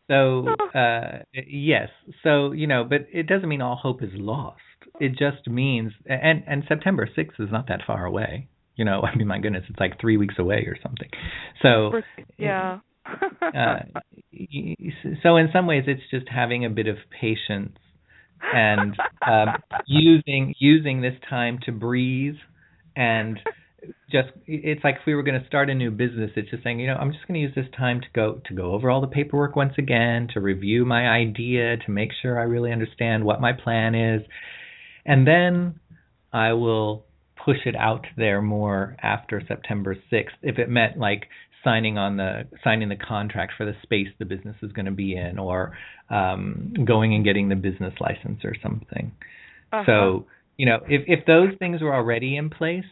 so uh yes so you know but it doesn't mean all hope is lost it just means and and September 6th is not that far away. You know, I mean my goodness, it's like 3 weeks away or something. So yeah. Uh, so in some ways it's just having a bit of patience and um, using using this time to breathe and just it's like if we were going to start a new business it's just saying you know i'm just going to use this time to go to go over all the paperwork once again to review my idea to make sure i really understand what my plan is. And then I will push it out there more after September 6th if it meant like signing on the signing the contract for the space the business is going to be in or um going and getting the business license or something. Uh-huh. So, you know, if if those things were already in place,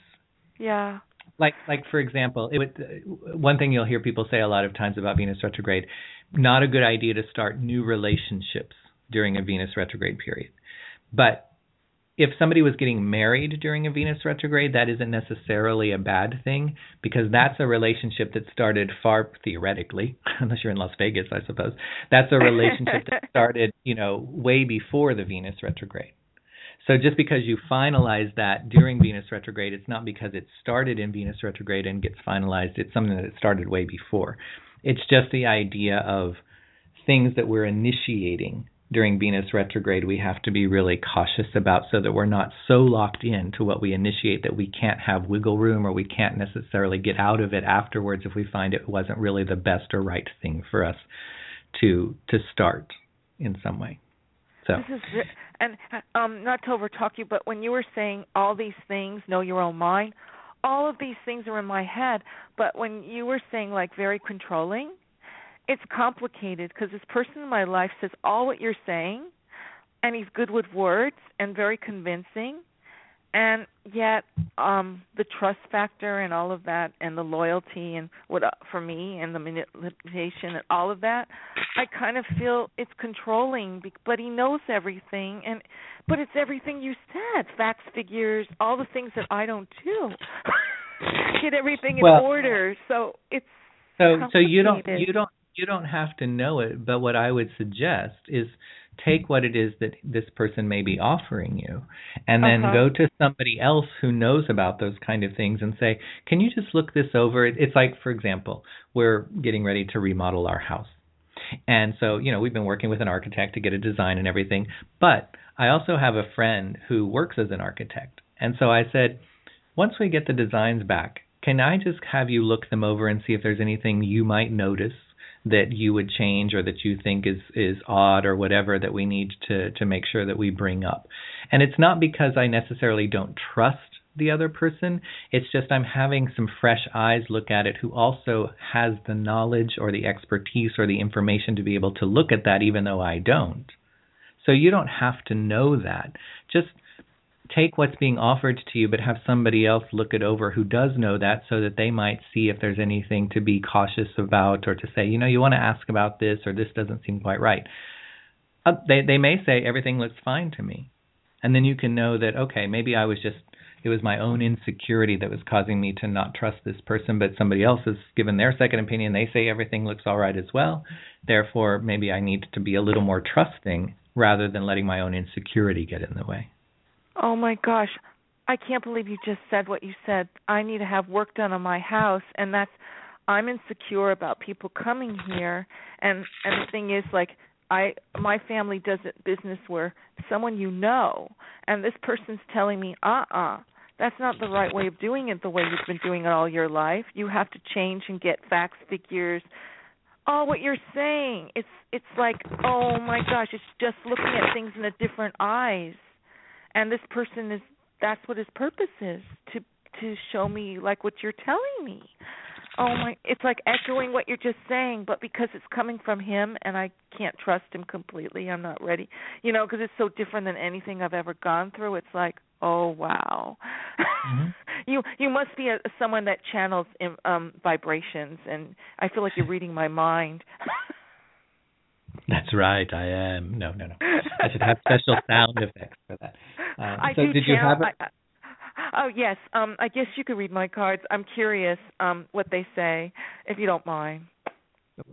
yeah. Like like for example, it would one thing you'll hear people say a lot of times about Venus retrograde, not a good idea to start new relationships during a Venus retrograde period. But if somebody was getting married during a Venus retrograde, that isn't necessarily a bad thing because that's a relationship that started far theoretically, unless you're in Las Vegas, I suppose. That's a relationship that started, you know, way before the Venus retrograde. So just because you finalize that during Venus retrograde, it's not because it started in Venus retrograde and gets finalized. It's something that started way before. It's just the idea of things that we're initiating during Venus retrograde we have to be really cautious about so that we're not so locked in to what we initiate that we can't have wiggle room or we can't necessarily get out of it afterwards if we find it wasn't really the best or right thing for us to to start in some way. So and um not to overtalk you but when you were saying all these things know your own mind all of these things are in my head but when you were saying like very controlling it's complicated because this person in my life says all what you're saying and he's good with words and very convincing and yet um the trust factor and all of that and the loyalty and what uh, for me and the manipulation and all of that i kind of feel it's controlling but he knows everything and but it's everything you said facts figures all the things that i don't do. Get everything in well, order so it's so so you don't you don't you don't have to know it, but what I would suggest is take what it is that this person may be offering you and then uh-huh. go to somebody else who knows about those kind of things and say, "Can you just look this over?" It's like for example, we're getting ready to remodel our house. And so, you know, we've been working with an architect to get a design and everything, but I also have a friend who works as an architect. And so I said, once we get the designs back, can I just have you look them over and see if there's anything you might notice that you would change or that you think is is odd or whatever that we need to to make sure that we bring up. And it's not because I necessarily don't trust the other person. It's just I'm having some fresh eyes look at it who also has the knowledge or the expertise or the information to be able to look at that even though I don't. So you don't have to know that. Just take what's being offered to you, but have somebody else look it over who does know that so that they might see if there's anything to be cautious about or to say, you know, you want to ask about this or this doesn't seem quite right. Uh, they they may say everything looks fine to me. And then you can know that okay, maybe I was just it was my own insecurity that was causing me to not trust this person, but somebody else has given their second opinion. They say everything looks all right as well. Therefore, maybe I need to be a little more trusting rather than letting my own insecurity get in the way. Oh my gosh. I can't believe you just said what you said. I need to have work done on my house and that's I'm insecure about people coming here and and the thing is like I my family does it business where someone you know and this person's telling me uh-uh that's not the right way of doing it the way you've been doing it all your life you have to change and get facts figures oh what you're saying it's it's like oh my gosh it's just looking at things in a different eyes and this person is that's what his purpose is to to show me like what you're telling me. Oh my it's like echoing what you're just saying but because it's coming from him and i can't trust him completely i'm not ready you know because it's so different than anything i've ever gone through. It's like oh wow. Mm-hmm. you you must be a, someone that channels in, um vibrations and i feel like you're reading my mind That's right, I am. No, no, no. I should have special sound effects for that. Uh, I so do did you have a, I, Oh yes. Um I guess you could read my cards. I'm curious um what they say if you don't mind.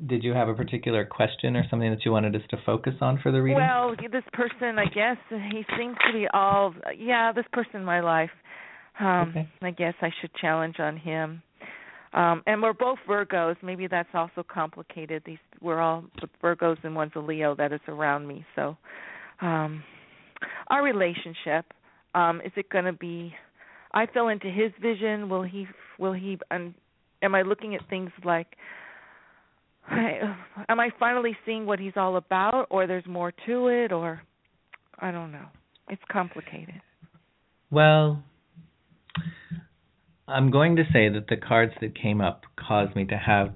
Did you have a particular question or something that you wanted us to focus on for the reading? Well, this person, I guess he seems to be all yeah, this person in my life. Um okay. I guess I should challenge on him. Um and we're both Virgos. Maybe that's also complicated. These we're all Virgos and one's a Leo that is around me. So um our relationship um is it going to be I fell into his vision. Will he? Will he? And am I looking at things like? Am I finally seeing what he's all about, or there's more to it, or I don't know. It's complicated. Well, I'm going to say that the cards that came up caused me to have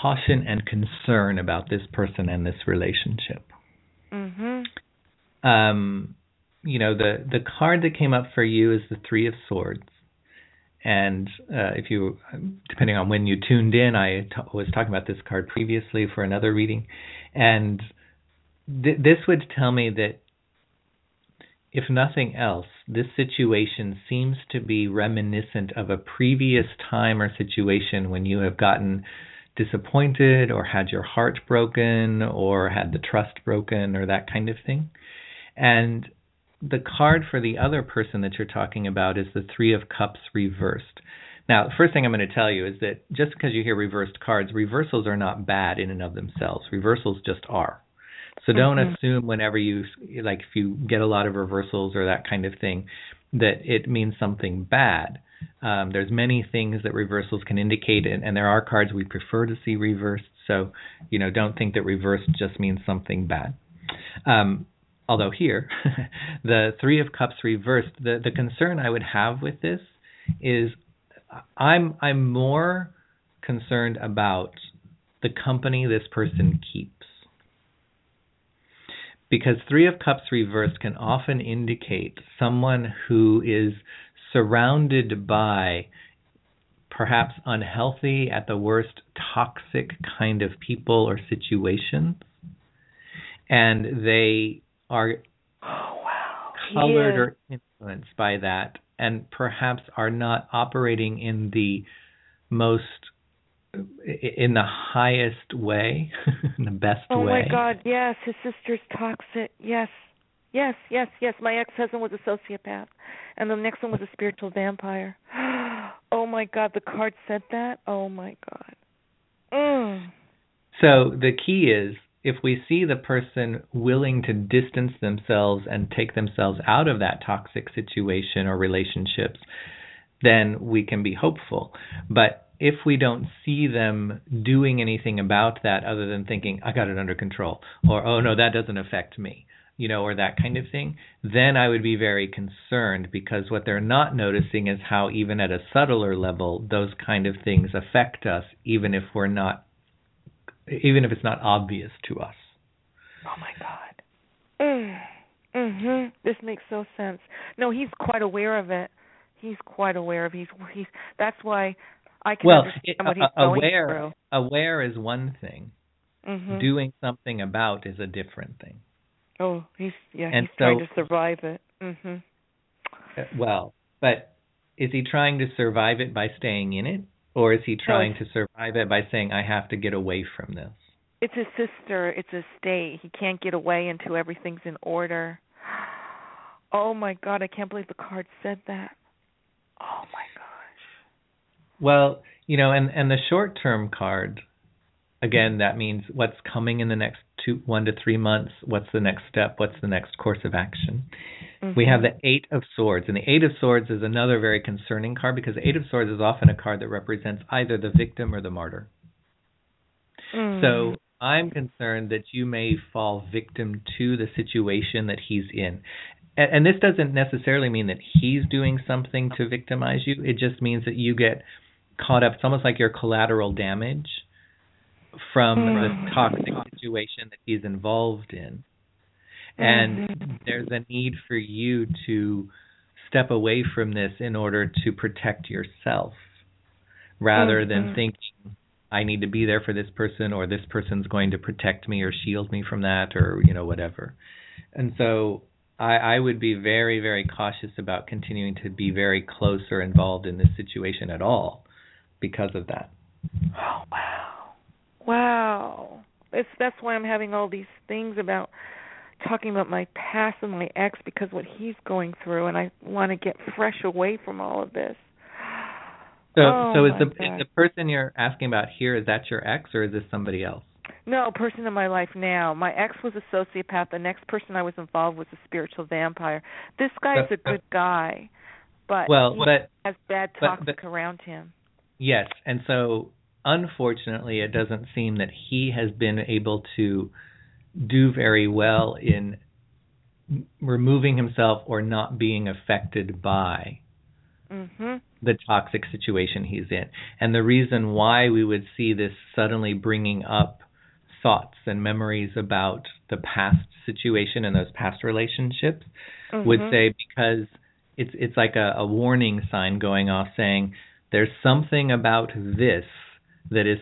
caution and concern about this person and this relationship. Mm-hmm. Um you know the the card that came up for you is the three of swords and uh, if you depending on when you tuned in I t- was talking about this card previously for another reading and th- this would tell me that if nothing else this situation seems to be reminiscent of a previous time or situation when you have gotten disappointed or had your heart broken or had the trust broken or that kind of thing and the card for the other person that you're talking about is the Three of Cups reversed. Now, the first thing I'm going to tell you is that just because you hear reversed cards, reversals are not bad in and of themselves. Reversals just are. So don't mm-hmm. assume whenever you like if you get a lot of reversals or that kind of thing that it means something bad. Um, there's many things that reversals can indicate, and, and there are cards we prefer to see reversed. So you know, don't think that reversed just means something bad. Um, although here, the Three of Cups reversed, the, the concern I would have with this is I'm I'm more concerned about the company this person keeps. Because Three of Cups reversed can often indicate someone who is surrounded by perhaps unhealthy, at the worst, toxic kind of people or situations. And they are oh, wow. colored yeah. or influenced by that and perhaps are not operating in the most in the highest way, in the best oh way. Oh my God! Yes, his sister's toxic. Yes, yes, yes, yes. My ex-husband was a sociopath, and the next one was a spiritual vampire. Oh my God! The card said that. Oh my God. Mm. So the key is if we see the person willing to distance themselves and take themselves out of that toxic situation or relationships, then we can be hopeful. But if we don't see them doing anything about that other than thinking I got it under control or oh no that doesn't affect me you know or that kind of thing then I would be very concerned because what they're not noticing is how even at a subtler level those kind of things affect us even if we're not even if it's not obvious to us Oh my God. Mm. Mhm. This makes so sense. No, he's quite aware of it. He's quite aware of. He's he's. That's why I can well understand it, what he's a- going aware aware is one thing Mhm. doing something about is a different thing oh, he's yeah. And he's trying to survive it. Mhm. Uh, well but is he trying to survive it by staying in it or is he trying to survive it by saying I have to get away from this It's his sister. It's a state. He can't get away until everything's in order. Oh my God! I can't believe the card said that. Oh my. Well, you know, and and the short term card, again, that means what's coming in the next two, one to three months. What's the next step? What's the next course of action? We have the Eight of Swords, and the Eight of Swords is another very concerning card because the Eight of Swords is often a card that represents either the victim or the martyr. Mm. So I'm concerned that you may fall victim to the situation that he's in. And, and this doesn't necessarily mean that he's doing something to victimize you. It just means that you get caught up. It's almost like your collateral damage from Mm. the toxic situation that he's involved in. And there's a need for you to step away from this in order to protect yourself rather than Mhm. thinking I need to be there for this person or this person's going to protect me or shield me from that or you know whatever. And so I, I would be very very cautious about continuing to be very close or involved in this situation at all because of that. Oh wow, wow! It's that's why I'm having all these things about talking about my past and my ex because what he's going through, and I want to get fresh away from all of this. So Oh, so is the God. is the person you're asking about here is that your ex or is this somebody else? No, person in my life now. My ex was a sociopath. The next person I was involved was a spiritual vampire. This guy's a good guy, but Well, he but has bad but- toxic but- around him. Yes, and so unfortunately, it doesn't seem that he has been able to do very well in removing himself or not being affected by Mhm. the toxic situation he's in. And the reason why we would see this suddenly bringing up thoughts and memories about the past situation and those past relationships would Mhm. say because it's it's like a, a warning sign going off saying there's something about this that is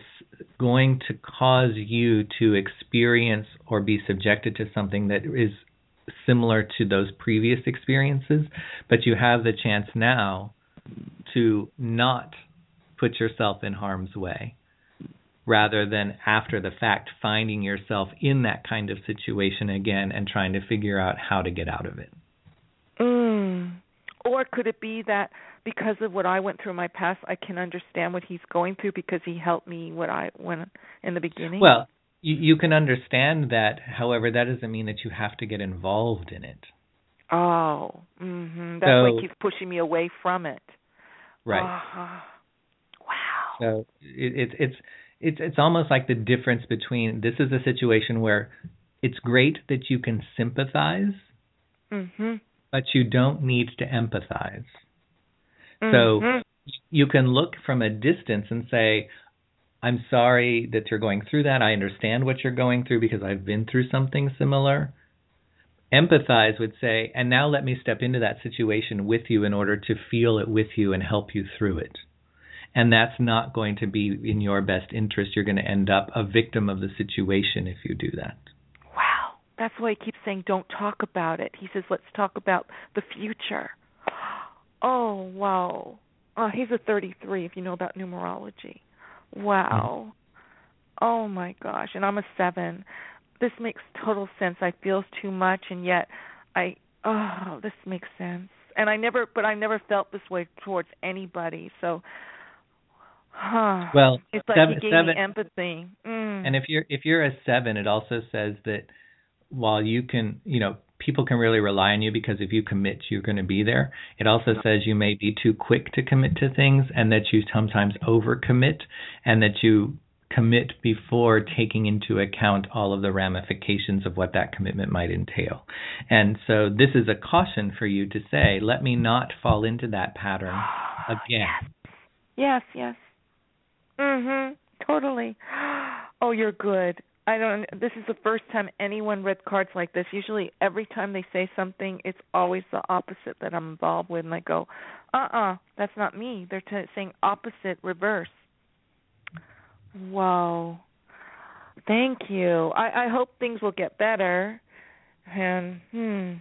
going to cause you to experience or be subjected to something that is similar to those previous experiences but you have the chance now to not put yourself in harm's way rather than after the fact finding yourself in that kind of situation again and trying to figure out how to get out of it Mm. Or could it be that because of what I went through in my past, I can understand what he's going through because he helped me what I when in the beginning? Well, you, you can understand that. However, that doesn't mean that you have to get involved in it. oh, mhm. That's So- why he keeps pushing me away from it. Right. Uh-huh. Wow. So it, it's it's it's it's almost like the difference between this is a situation where it's great that you can sympathize, Mhm. but you don't need to empathize. So you can look from a distance and say, I'm sorry that you're going through that. I understand what you're going through because I've been through something similar. Empathize would say, and now let me step into that situation with you in order to feel it with you and help you through it. And that's not going to be in your best interest. You're going to end up a victim of the situation if you do that. Wow. That's why he keeps saying don't talk about it. He says let's talk about the future. Oh, wow. Oh, he's a 33 if you know about numerology. Wow. Oh my gosh. And I'm a 7. This makes total sense. I feel too much and yet I oh, this makes sense. And I never but I never felt this way towards anybody. So huh. Well, it's like seven- he gave seven- me empathy. Mm. And if you're if you're a seven, it also says that while you can, you know, people can really rely on you because if you commit, you're going to be there. It also says you may be too quick to commit to things and that you sometimes overcommit and that you commit before taking into account all of the ramifications of what that commitment might entail. And so this is a caution for you to say, let me not fall into that pattern again. Yes, yes. yes. Mhm. Totally. Oh, you're good. I don't this is the first time anyone read cards like this. Usually every time they say something, it's always the opposite that I'm involved with and I go, "Uh-uh, that's not me." They're t- saying opposite reverse. Whoa. Thank you. I I hope things will get better. And hmm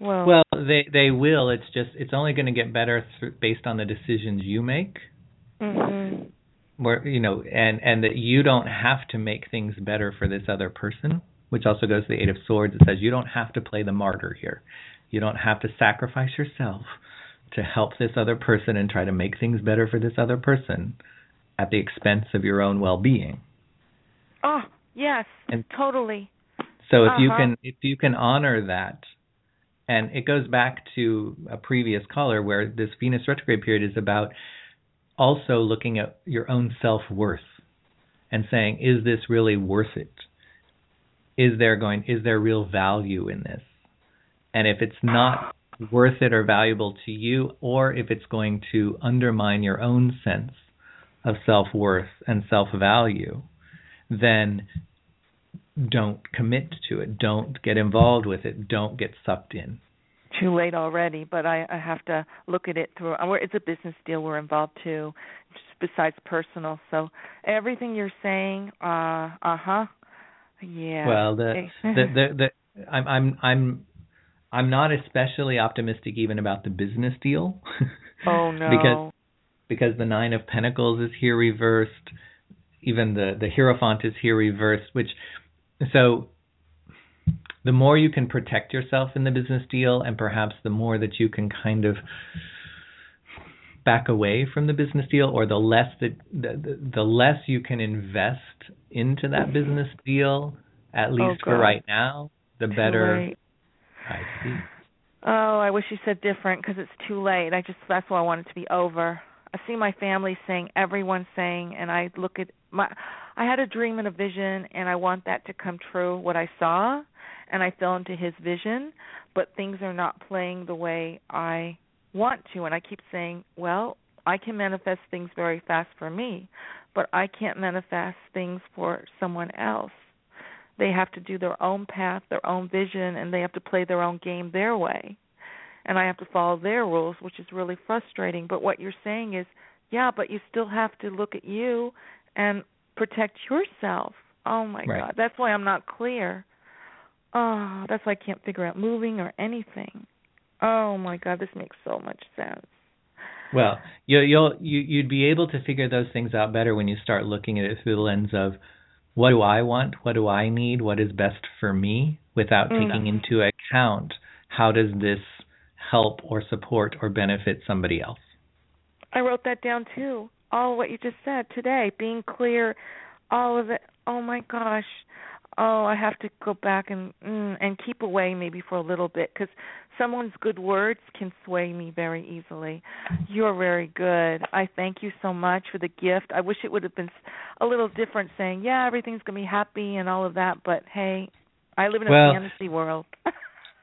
well, Well, they they will. It's just it's only going to get better th- based on the decisions you make. mhm. Where you know, and and that you don't have to make things better for this other person, which also goes to the Eight of Swords. It says you don't have to play the martyr here. You don't have to sacrifice yourself to help this other person and try to make things better for this other person at the expense of your own well-being. Oh, yes. And- totally. So if you Uh-huh. can if you can honor that and it goes back to a previous caller where this Venus retrograde period is about also looking at your own self-worth and saying is this really worth it? Is there going is there real value in this? And if it's not worth it or valuable to you or if it's going to undermine your own sense of self-worth and self-value, then don't commit to it. Don't get involved with it. Don't get sucked in. Too late already, but I, I have to look at it through. we're- It's a business deal we're involved too, besides personal. So everything you're saying, uh, uh huh, yeah. Well, the the the, the I'm I'm I'm I'm not especially optimistic even about the business deal. oh no. because because the 9 of pentacles is here reversed, even the the hierophant is here reversed, which so the more you can protect yourself in the business deal and perhaps the more that you can kind of back away from the business deal or the less that the, the, less you can invest into that business deal at oh, least for right now the Too better late. I see. Oh, I wish you said different because it's too late. I just that's why I want it to be over. I see my family saying, everyone saying, and I look at my. I had a dream and a vision, and I want that to come true. What I saw, and I fell into his vision, but things are not playing the way I want to, and I keep saying, well, I can manifest things very fast for me, but I can't manifest things for someone else they have to do their own path, their own vision, and they have to play their own game their way. And I have to follow their rules, which is really frustrating. But what you're saying is, yeah, but you still have to look at you and protect yourself. Oh my Right. God, that's why I'm not clear. Oh, that's why I can't figure out moving or anything. Oh my God, this makes so much sense. Well, you, you'll you you'd be able to figure those things out better when you start looking at it through the lens of what do I want, what do I need, what is best for me, without Mm. taking into account how does this help or support or benefit somebody else. I wrote that down too. All what you just said today, being clear, all of it. Oh my gosh. Oh, I have to go back and mm, and keep away maybe for a little bit because someone's good words can sway me very easily. You're very good. I thank you so much for the gift. I wish it would have been a little different, saying, "Yeah, everything's gonna be happy and all of that." But hey, I live in a Well- fantasy world.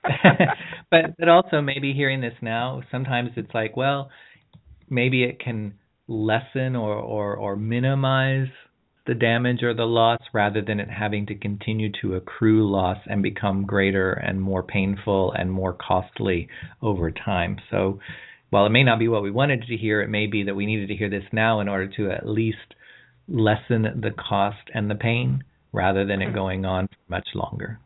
but but also maybe hearing this now, sometimes it's like, well, maybe it can lessen or or or minimize the damage or the loss rather than it having to continue to accrue loss and become greater and more painful and more costly over time. So while it may not be what we wanted to hear, it may be that we needed to hear this now in order to at least lessen the cost and the pain rather than it hmm. going on for much longer.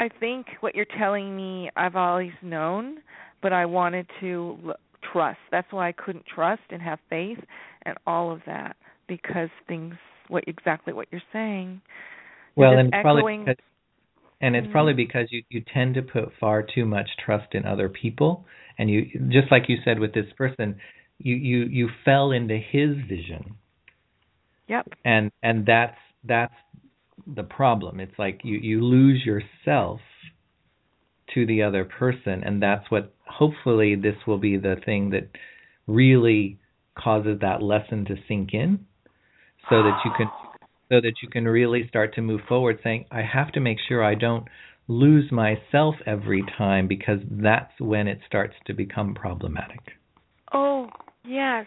I think what you're telling me I've always known, but I wanted to l- trust. That's why I couldn't trust and have faith and all of that because things what exactly what you're saying. Well, and it's probably because, and it's Mhm. probably because you you tend to put far too much trust in other people, and you just like you said with this person, you you you fell into his vision, Yep. and and that's that's the problem. It's like you you lose yourself to the other person and that's what hopefully this will be the thing that really causes that lesson to sink in so that you can so that you can really start to move forward saying I have to make sure I don't lose myself every time because that's when it starts to become problematic. Oh, yes.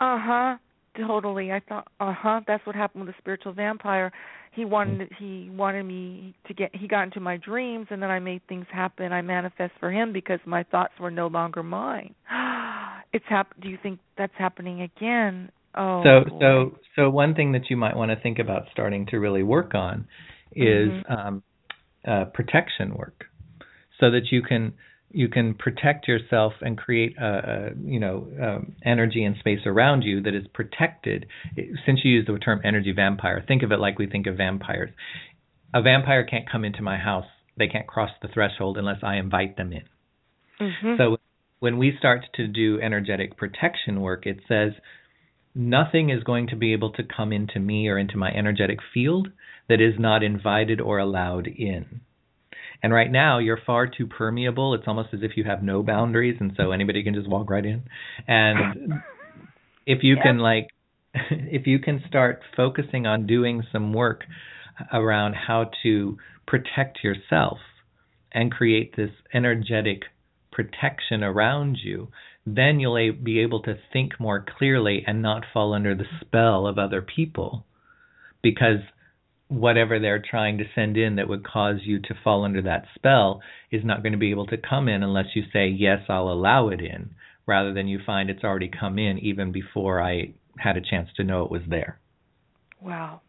Uh-huh. Totally. I thought, uh-huh, that's what happened with the spiritual vampire. He wanted he wanted me to get he got into my dreams and then I made things happen. I manifest for him because my thoughts were no longer mine. It's hap do you think that's happening again? Oh. So boy. so so one thing that you might want to think about starting to really work on is Mhm. um uh protection work so that you can you can protect yourself and create a, a you know um, energy and space around you that is protected. Since you use the term energy vampire, think of it like we think of vampires. A vampire can't come into my house; they can't cross the threshold unless I invite them in. Mhm. So when we start to do energetic protection work, it says nothing is going to be able to come into me or into my energetic field that is not invited or allowed in. And right now, you're far too permeable. It's almost as if you have no boundaries, and so anybody can just walk right in. And if you can, like, if you can start focusing on doing some work around how to protect yourself and create this energetic protection around you, then you'll be able to think more clearly and not fall under the spell of other people because whatever they're trying to send in that would cause you to fall under that spell is not going to be able to come in unless you say yes I'll allow it in rather than you find it's already come in even before I had a chance to know it was there. Wow.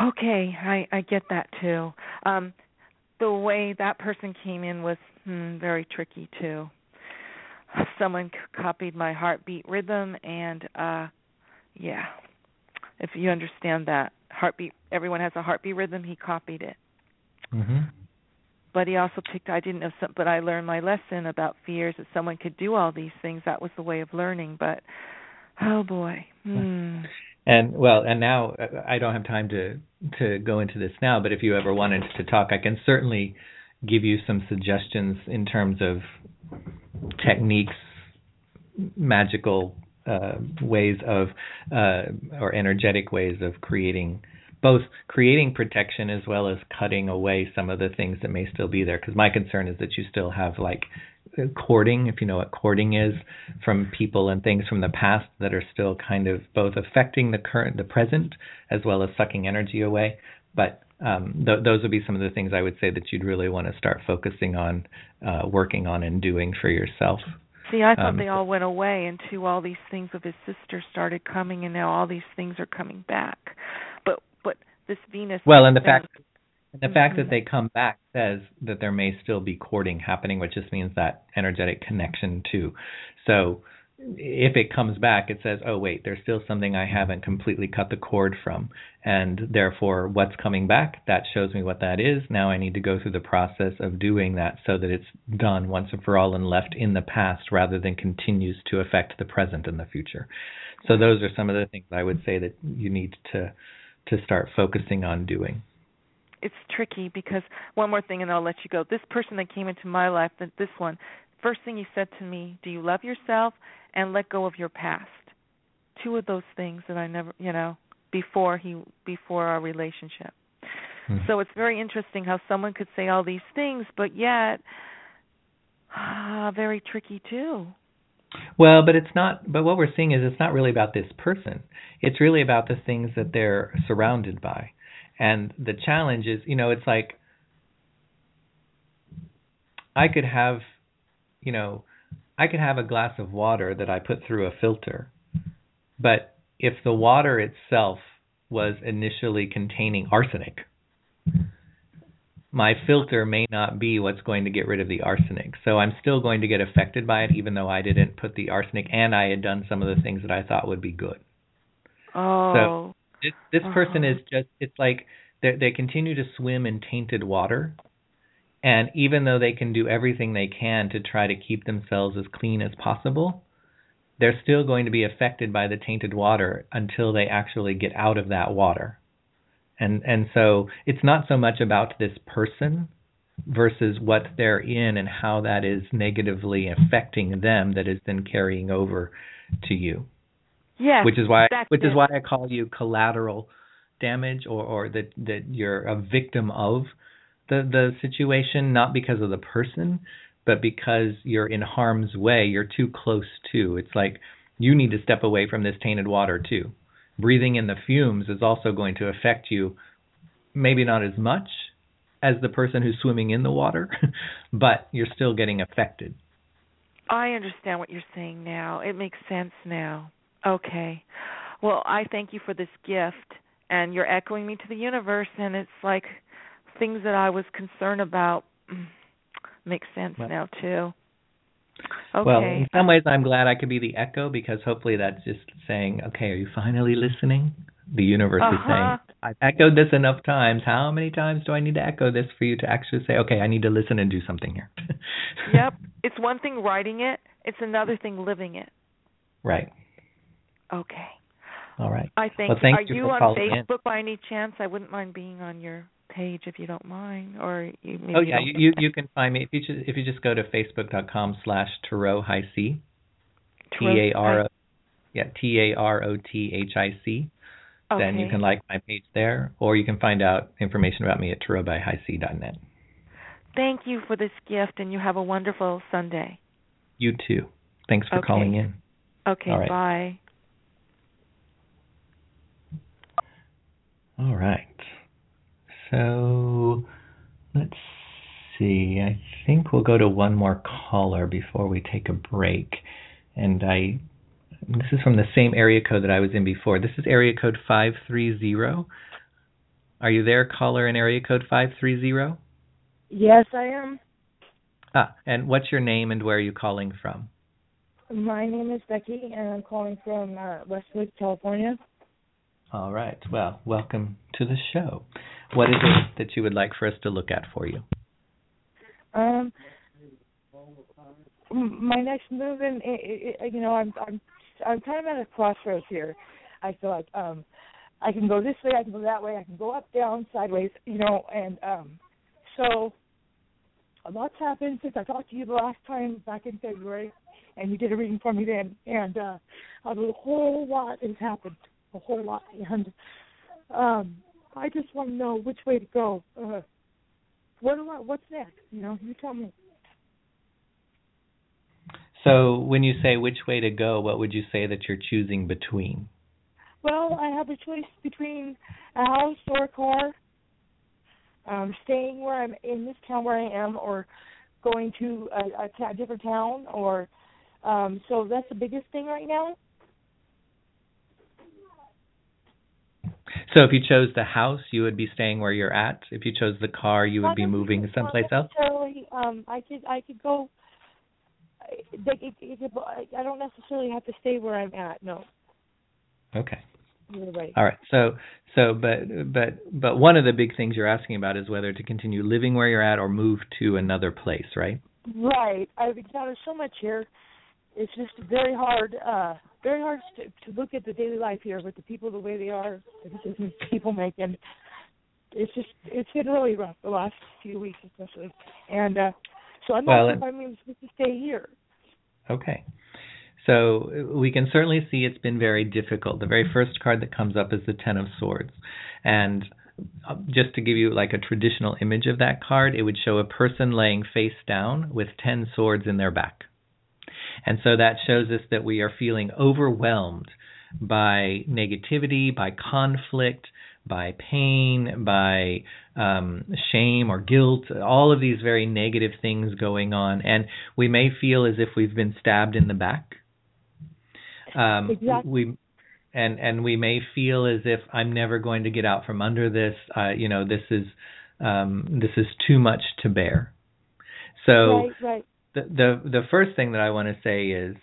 Okay, I I get that too. Um the way that person came in was hmm, very tricky too. Someone copied my heartbeat rhythm and uh yeah. If you understand that heartbeat everyone has a heartbeat rhythm, he copied it. Mhm. But he also picked I didn't know some but I learned my lesson about fears that someone could do all these things. That was the way of learning, but oh boy. Hmm. And well, and now uh, I don't have time to to go into this now, but if you ever wanted to talk, I can certainly give you some suggestions in terms of techniques, magical uh, ways of uh, or energetic ways of creating both creating protection as well as cutting away some of the things that may still be there. Because my concern is that you still have like cording, if you know what cording is, from people and things from the past that are still kind of both affecting the current, the present, as well as sucking energy away. But um, th- those would be some of the things I would say that you'd really want to start focusing on, uh, working on, and doing for yourself. See, I thought Um, they all went away until all these things of his sister started coming, and now all these things are coming back. But but this Venus. Well, and the thing- fact and the fact that they come back says that there may still be cording happening, which just means that energetic connection too. So if it comes back, it says, "Oh wait, there's still something I haven't completely cut the cord from," and therefore, what's coming back? That shows me what that is. Now I need to go through the process of doing that so that it's done once and for all and left in the past, rather than continues to affect the present and the future. So those are some of the things I would say that you need to to start focusing on doing. it's tricky because one more thing, and I'll let you go. This person that came into my life, this one, first thing he said to me, "Do you love yourself and let go of your past?" Two of those things that I never, you know, before he before our relationship. Hmm. So it's very interesting how someone could say all these things, but yet ah, very tricky too. Well, but it's not. But what we're seeing is it's not really about this person. It's really about the things that they're surrounded by, and the challenge is, you know, it's like I could have, you know, I could have a glass of water that I put through a filter, but if the water itself was initially containing arsenic, my filter may not be what's going to get rid of the arsenic. So I'm still going to get affected by it, even though I didn't put the arsenic and I had done some of the things that I thought would be good. Oh, This this person Uh-huh. is just it's like they they continue to swim in tainted water, and even though they can do everything they can to try to keep themselves as clean as possible, they're still going to be affected by the tainted water until they actually get out of that water. And and so it's not so much about this person versus what they're in and how that is negatively affecting them that is then carrying over to you. Yes. which is why that's which is why I call you collateral damage or or that that you're a victim of the the situation not because of the person but because you're in harm's way you're too close to it's like you need to step away from this tainted water too breathing in the fumes is also going to affect you maybe not as much as the person who's swimming in the water but you're still getting affected I understand what you're saying now. It makes sense now. Okay. Well, I thank you for this gift and you're echoing me to the universe and it's like things that I was concerned about mm, make sense Well- now too. Okay. Well, in some ways, I'm glad I could be the echo because hopefully that's just saying, okay, are you finally listening? The universe is Uh-huh. saying, I've echoed this enough times. How many times do I need to echo this for you to actually say, okay, I need to listen and do something here? yep. It's one thing writing it, it's another thing living it. right. Okay. All right. I think Well, thank are you you on calling in. Facebook by any chance? I wouldn't mind being on your page if you don't mind or you maybe oh yeah, you, you you can find me if you just if you just go to facebook.com slash tarot high c T A R O yeah T A R O T H I C. Then you can like my page there, or you can find out information about me at tarotbyhighc.net. Thank you for this gift and you have a wonderful Sunday. You too. Thanks for Okay. calling in. Okay, All right. bye. All right. So let's see. I think we'll go to one more caller before we take a break. And I this is from the same area code that I was in before. This is area code 530. Are you there, caller in area code 530? Yes, I am. Ah, and what's your name and where are you calling from? My name is Becky, and I'm calling from uh, Westwood, California. All right. Well, welcome to the show. What is it that you would like for us to look at for you? Um, my next move, i you know, I'm I'm I'm kind of at a crossroads here. I feel like um, I can go this way, I can go that way, I can go up, down, sideways, you know, and um, so a lot's happened since I talked to you the last time back in February, and you did a reading for me then, and uh, a whole lot has happened, a whole lot, and um, I just want to know which way to go. Uh, what do I, what's next? You know, you tell me. So, when you say which way to go, what would you say that you're choosing between? Well, I have a choice between a house or a car. Um, staying where I'm in this town where I am, or going to a, a ta- different town, or um, so that's the biggest thing right now. So, if you chose the house, you would be staying where you're at. If you chose the car, you would Not be moving someplace else. Um, I could I could go. I- It, it, it, I don't necessarily have to stay where I'm at. No, Okay. right. All right. So, so, but, but, but one of the big things you're asking about is whether to continue living where you're at or move to another place, right? Right. I've encountered so much here. It's just very hard, uh, very hard to, to look at the daily life here with the people the way they are, the decisions people make, and it's just it's been really rough the last few weeks, especially. And uh, so I'm Well, not sure if I'm even supposed to stay here. Okay. So we can certainly see it's been very difficult. The very first card that comes up is the Ten of Swords. And uh, just to give you like a traditional image of that card, it would show a person laying face down with 10 swords in their back. And so that shows us that we are feeling overwhelmed by negativity, by conflict, by pain, by um, shame or guilt, all of these very negative things going on. And we may feel as if we've been stabbed in the back. Um, Exactly. We and and we may feel as if I'm never going to get out from under this. Uh, you know, this is um, this is too much to bear. So right, right. The the first thing that I want to say is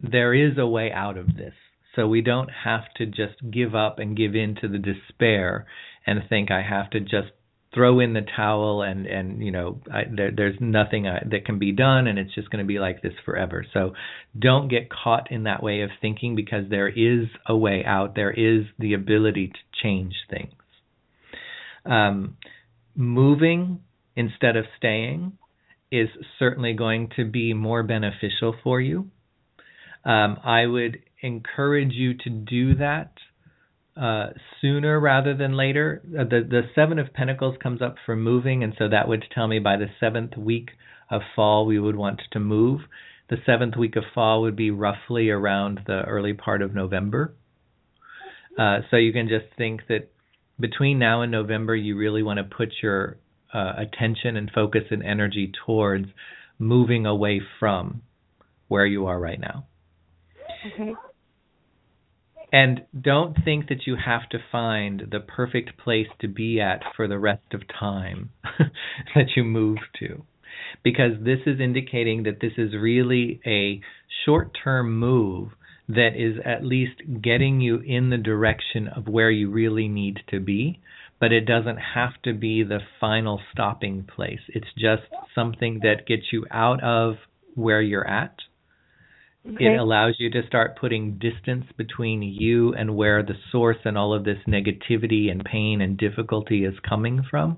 there is a way out of this. So we don't have to just give up and give in to the despair and think I have to just throw in the towel and and you know I, there, there's nothing I, that can be done and it's just going to be like this forever. So don't get caught in that way of thinking because there is a way out. There is the ability to change things. Um, moving instead of staying is certainly going to be more beneficial for you. Um, I would encourage you to do that uh, sooner rather than later. Uh, the the seven of Pentacles comes up for moving, and so that would tell me by the seventh week of fall we would want to move. The seventh week of fall would be roughly around the early part of November. Uh, so you can just think that between now and November, you really want to put your uh, attention and focus and energy towards moving away from where you are right now. Okay. And don't think that you have to find the perfect place to be at for the rest of time that you move to. Because this is indicating that this is really a short term move that is at least getting you in the direction of where you really need to be, but it doesn't have to be the final stopping place. It's just something that gets you out of where you're at Okay. it allows you to start putting distance between you and where the source and all of this negativity and pain and difficulty is coming from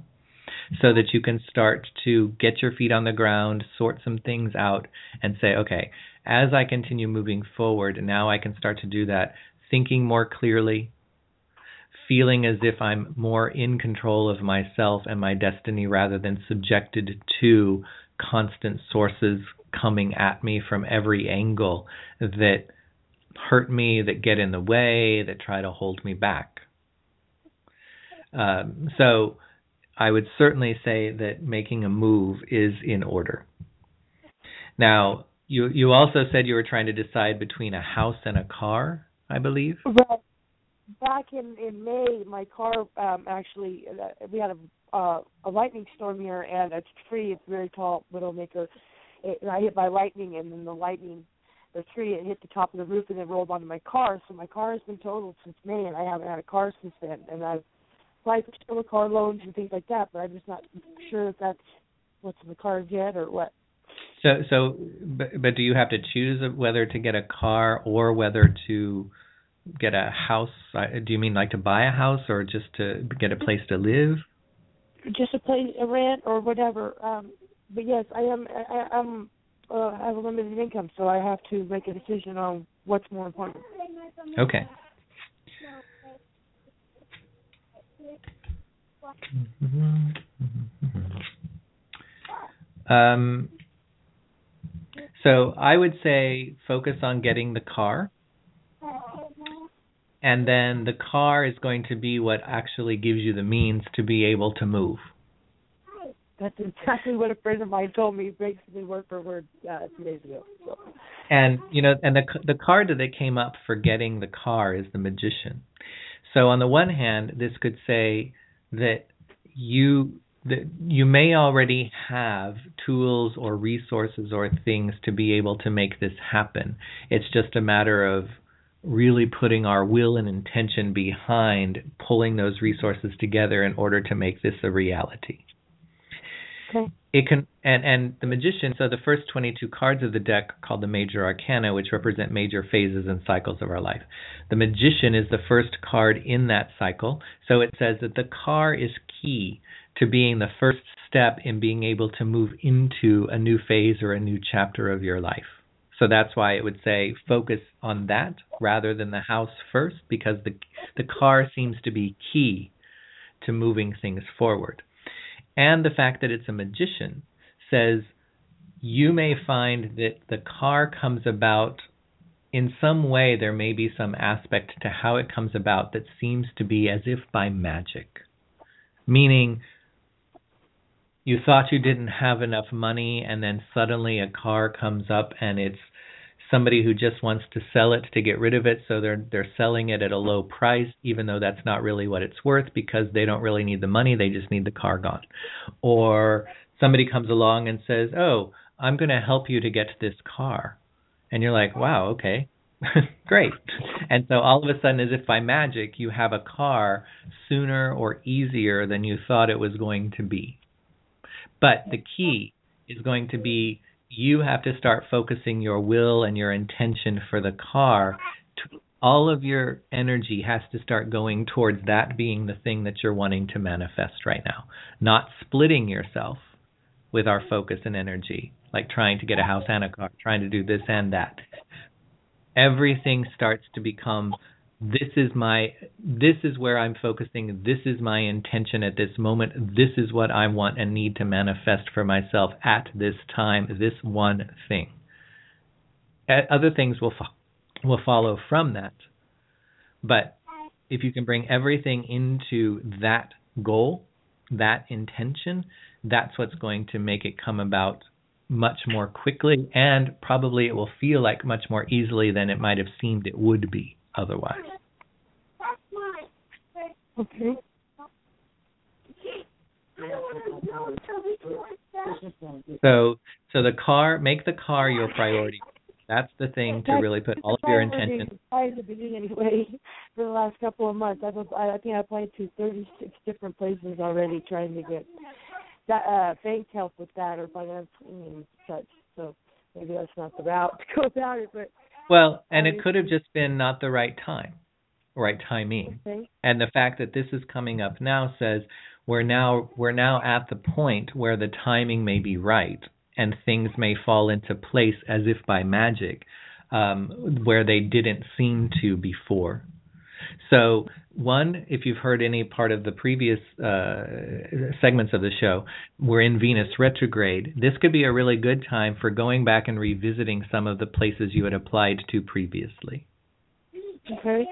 so that you can start to get your feet on the ground, sort some things out, and say, okay, as I continue moving forward, now I can start to do that thinking more clearly, feeling as if I'm more in control of myself and my destiny rather than subjected to constant sources coming at me from every angle that hurt me, that get in the way, that try to hold me back. Um, so I would certainly say that making a move is in order. Now, you you also said you were trying to decide between a house and a car, I believe. Right. Back in in May, my car um actually uh, we had a uh, a lightning storm here, and a tree. It's very tall widowmaker. It, and I hit by lightning, and then the lightning, the tree, it hit the top of the roof, and it rolled onto my car. So my car has been totaled since May, and I haven't had a car since then. And I've applied for still car loans and things like that, but I'm just not sure if that's what's in the cards yet or what. So so but, but do you have to choose whether to get a car or whether to get a house? Uh, Do you mean like to buy a house or just to get a place to live? just a place a rent or whatever. Um, but yes, I am. I, I'm. Uh, I have a limited income, so I have to make a decision on what's more important. Okay. Um, so I would say focus on getting the car, and then the car is going to be what actually gives you the means to be able to move. That's exactly what a friend of mine told me, basically word for word, uh, two days ago. So. And you know, and the the card that came up for getting the car is the magician. So on the one hand, this could say that you that you may already have tools or resources or things to be able to make this happen. It's just a matter of really putting our will and intention behind pulling those resources together in order to make this a reality. Okay. It can and and the magician. So the first 22 cards of the deck called the major arcana, which represent major phases and cycles of our life. The magician is the first card in that cycle. So it says that the car is key to being the first step in being able to move into a new phase or a new chapter of your life. So that's why it would say focus on that rather than the house first, because the the car seems to be key to moving things forward. And the fact that it's a magician says you may find that the car comes about in some way there may be some aspect to how it comes about that seems to be as if by magic. Meaning you thought you didn't have enough money and then suddenly a car comes up and it's somebody who just wants to sell it to get rid of it so they're they're selling it at a low price even though that's not really what it's worth because they don't really need the money they just need the car gone. Or somebody comes along and says oh i'm going to help you to get this car. And you're like wow okay. Great. And so all of a sudden as if by magic you have a car sooner or easier than you thought it was going to be. But the key is going to be you have to start focusing your will and your intention for the car. All of your energy has to start going towards that being the thing that you're wanting to manifest right now. Not splitting yourself with our focus and energy, like trying to get a house and a car, trying to do this and that. Everything starts to become this is my this is where I'm focusing, this is my intention at this moment, this is what I want and need to manifest for myself at this time, this one thing. Uh, other things will fo- will follow from that. But if you can bring everything into that goal, that intention, that's what's going to make it come about much more quickly and probably it will feel like much more easily than it might have seemed it would be otherwise. Okay. So so the car make the car your priority. That's the thing to really put all of your intention. I the beginning anyway. For the last couple of months, I've I think I applied to 36 different places already, trying to get that uh bank help with that or financial and such. So maybe that's not the route to go about it, but well, and it could have just been not the right time, right timing. Okay. And the fact that this is coming up now says we're now we're now at the point where the timing may be right and things may fall into place as if by magic, um, where they didn't seem to before. So, one, if you've heard any part of the previous uh, segments of the show, we're in Venus retrograde. This could be a really good time for going back and revisiting some of the places you had applied to previously. Okay.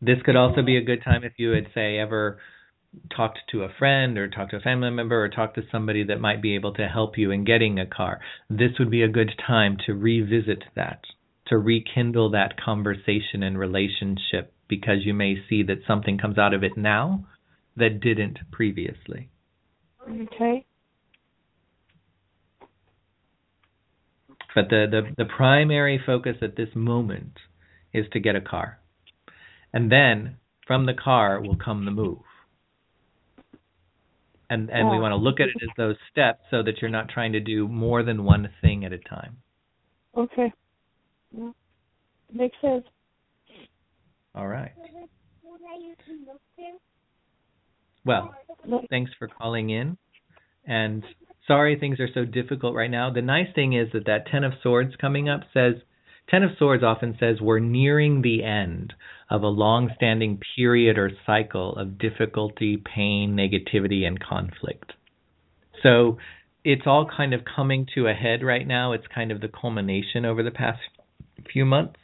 This could also be a good time if you had, say, ever talked to a friend or talked to a family member or talked to somebody that might be able to help you in getting a car. This would be a good time to revisit that, to rekindle that conversation and relationship because you may see that something comes out of it now that didn't previously. Okay. But the, the, the primary focus at this moment is to get a car. And then from the car will come the move. And and we want to look at it as those steps so that you're not trying to do more than one thing at a time. Okay. Yeah. Makes sense. All right. Well, thanks for calling in. And sorry things are so difficult right now. The nice thing is that that 10 of swords coming up says 10 of swords often says we're nearing the end of a long-standing period or cycle of difficulty, pain, negativity and conflict. So it's all kind of coming to a head right now. It's kind of the culmination over the past few months,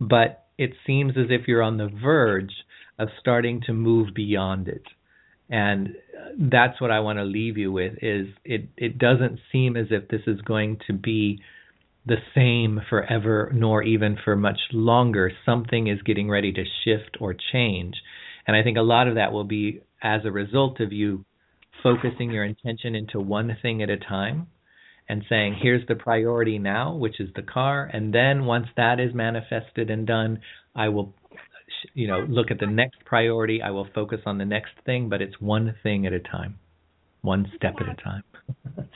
but it seems as if you're on the verge of starting to move beyond it. And that's what I want to leave you with is it it doesn't seem as if this is going to be the same forever nor even for much longer. Something is getting ready to shift or change. And I think a lot of that will be as a result of you focusing your intention into one thing at a time and saying, here's the priority now, which is the car. And then once that is manifested and done, I will, you know, look at the next priority. I will focus on the next thing, but it's one thing at a time, one step at a time.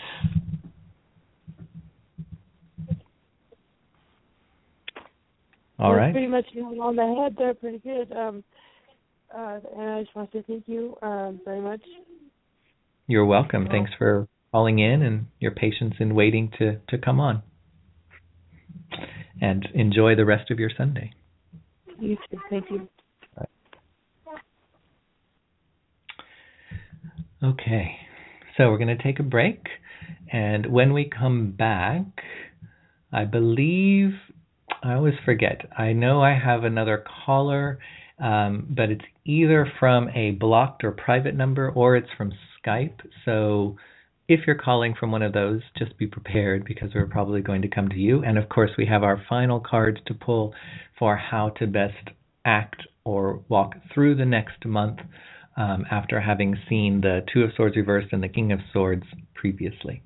all right. Pretty much on the head there, pretty good. Um, uh, and I just want to thank you um, very much. You're welcome. Thanks for calling in and your patience in waiting to, to come on. And enjoy the rest of your Sunday. You too. Thank you. Okay, so we're going to take a break. And when we come back, I believe, I always forget, I know I have another caller, um, but it's either from a blocked or private number or it's from Skype. So if you're calling from one of those, just be prepared because we're probably going to come to you. And of course, we have our final card to pull for how to best act or walk through the next month um, after having seen the Two of Swords reversed and the King of Swords previously.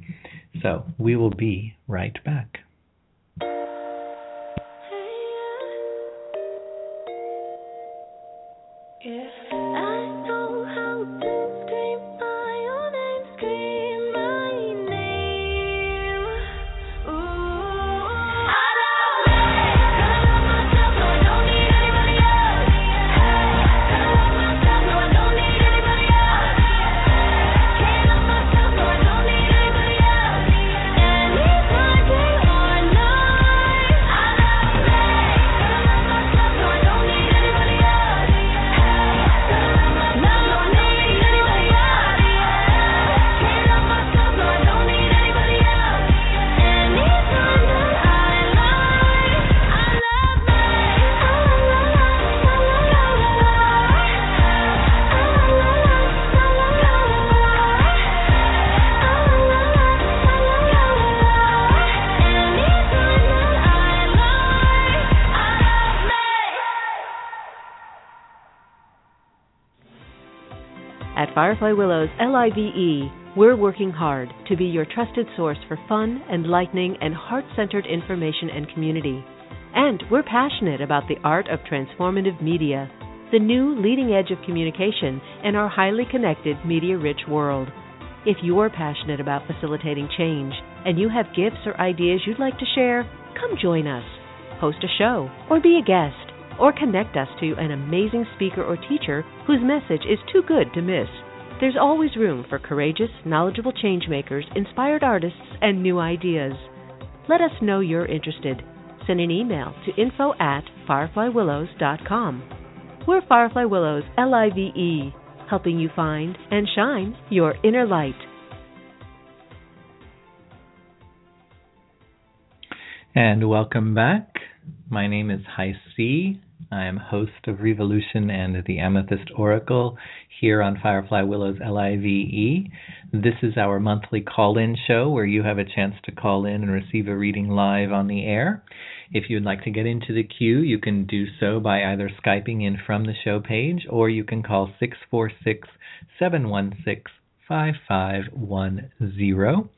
So we will be right back. Firefly Willows LIVE, we're working hard to be your trusted source for fun, enlightening, and heart centered information and community. And we're passionate about the art of transformative media, the new leading edge of communication in our highly connected, media rich world. If you're passionate about facilitating change and you have gifts or ideas you'd like to share, come join us. Host a show or be a guest or connect us to an amazing speaker or teacher whose message is too good to miss. There's always room for courageous, knowledgeable changemakers, inspired artists, and new ideas. Let us know you're interested. Send an email to info at fireflywillows.com. We're Firefly Willows, L I V E, helping you find and shine your inner light. And welcome back. My name is High C. I am host of Revolution and the Amethyst Oracle here on Firefly Willows LIVE. This is our monthly call in show where you have a chance to call in and receive a reading live on the air. If you'd like to get into the queue, you can do so by either Skyping in from the show page or you can call 646 716 5510.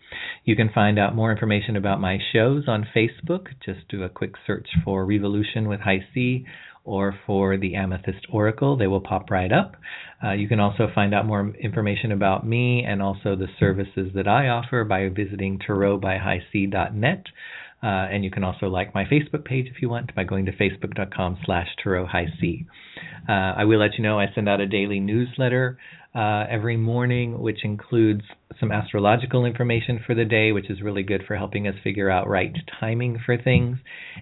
You can find out more information about my shows on Facebook. Just do a quick search for Revolution with HiC or for the Amethyst Oracle. They will pop right up. Uh, you can also find out more information about me and also the services that I offer by visiting tarotbyhighc.net. Uh, and you can also like my Facebook page if you want by going to facebook.com slash. Uh, I will let you know I send out a daily newsletter uh, every morning, which includes some astrological information for the day, which is really good for helping us figure out right timing for things,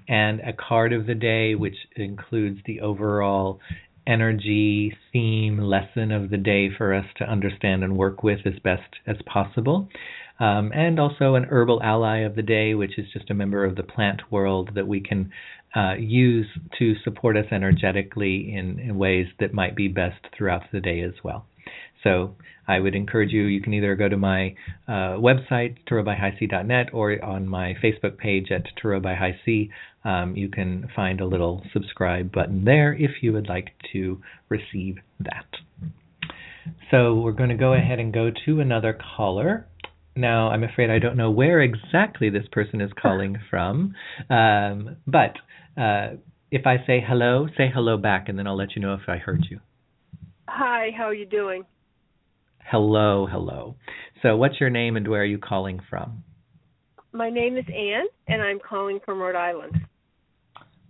and a card of the day, which includes the overall energy, theme, lesson of the day for us to understand and work with as best as possible. Um, and also an herbal ally of the day, which is just a member of the plant world that we can uh, use to support us energetically in, in ways that might be best throughout the day as well. So I would encourage you, you can either go to my uh, website, tarotbyhighc.net, or on my Facebook page at Tarot by HiC. Um, you can find a little subscribe button there if you would like to receive that. So we're going to go ahead and go to another caller. Now, I'm afraid I don't know where exactly this person is calling from, um, but uh, if I say hello, say hello back, and then I'll let you know if I heard you. Hi, how are you doing? Hello, hello. So, what's your name and where are you calling from? My name is Anne, and I'm calling from Rhode Island.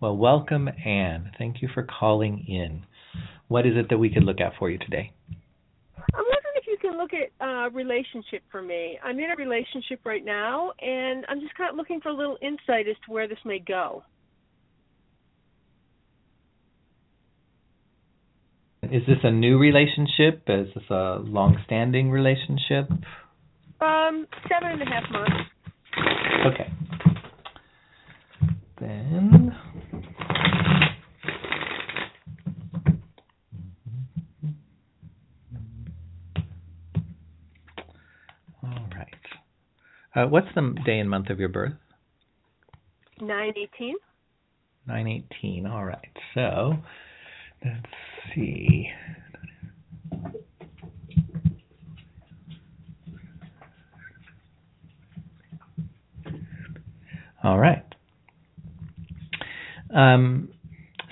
Well, welcome, Anne. Thank you for calling in. What is it that we could look at for you today? I'm wondering if you can look at uh, relationship for me. I'm in a relationship right now, and I'm just kind of looking for a little insight as to where this may go. Is this a new relationship? Is this a long-standing relationship? Um, seven and a half months. Okay. Then. All right. Uh, what's the day and month of your birth? Nine eighteen. 918. All right. So let's see. All right. Um,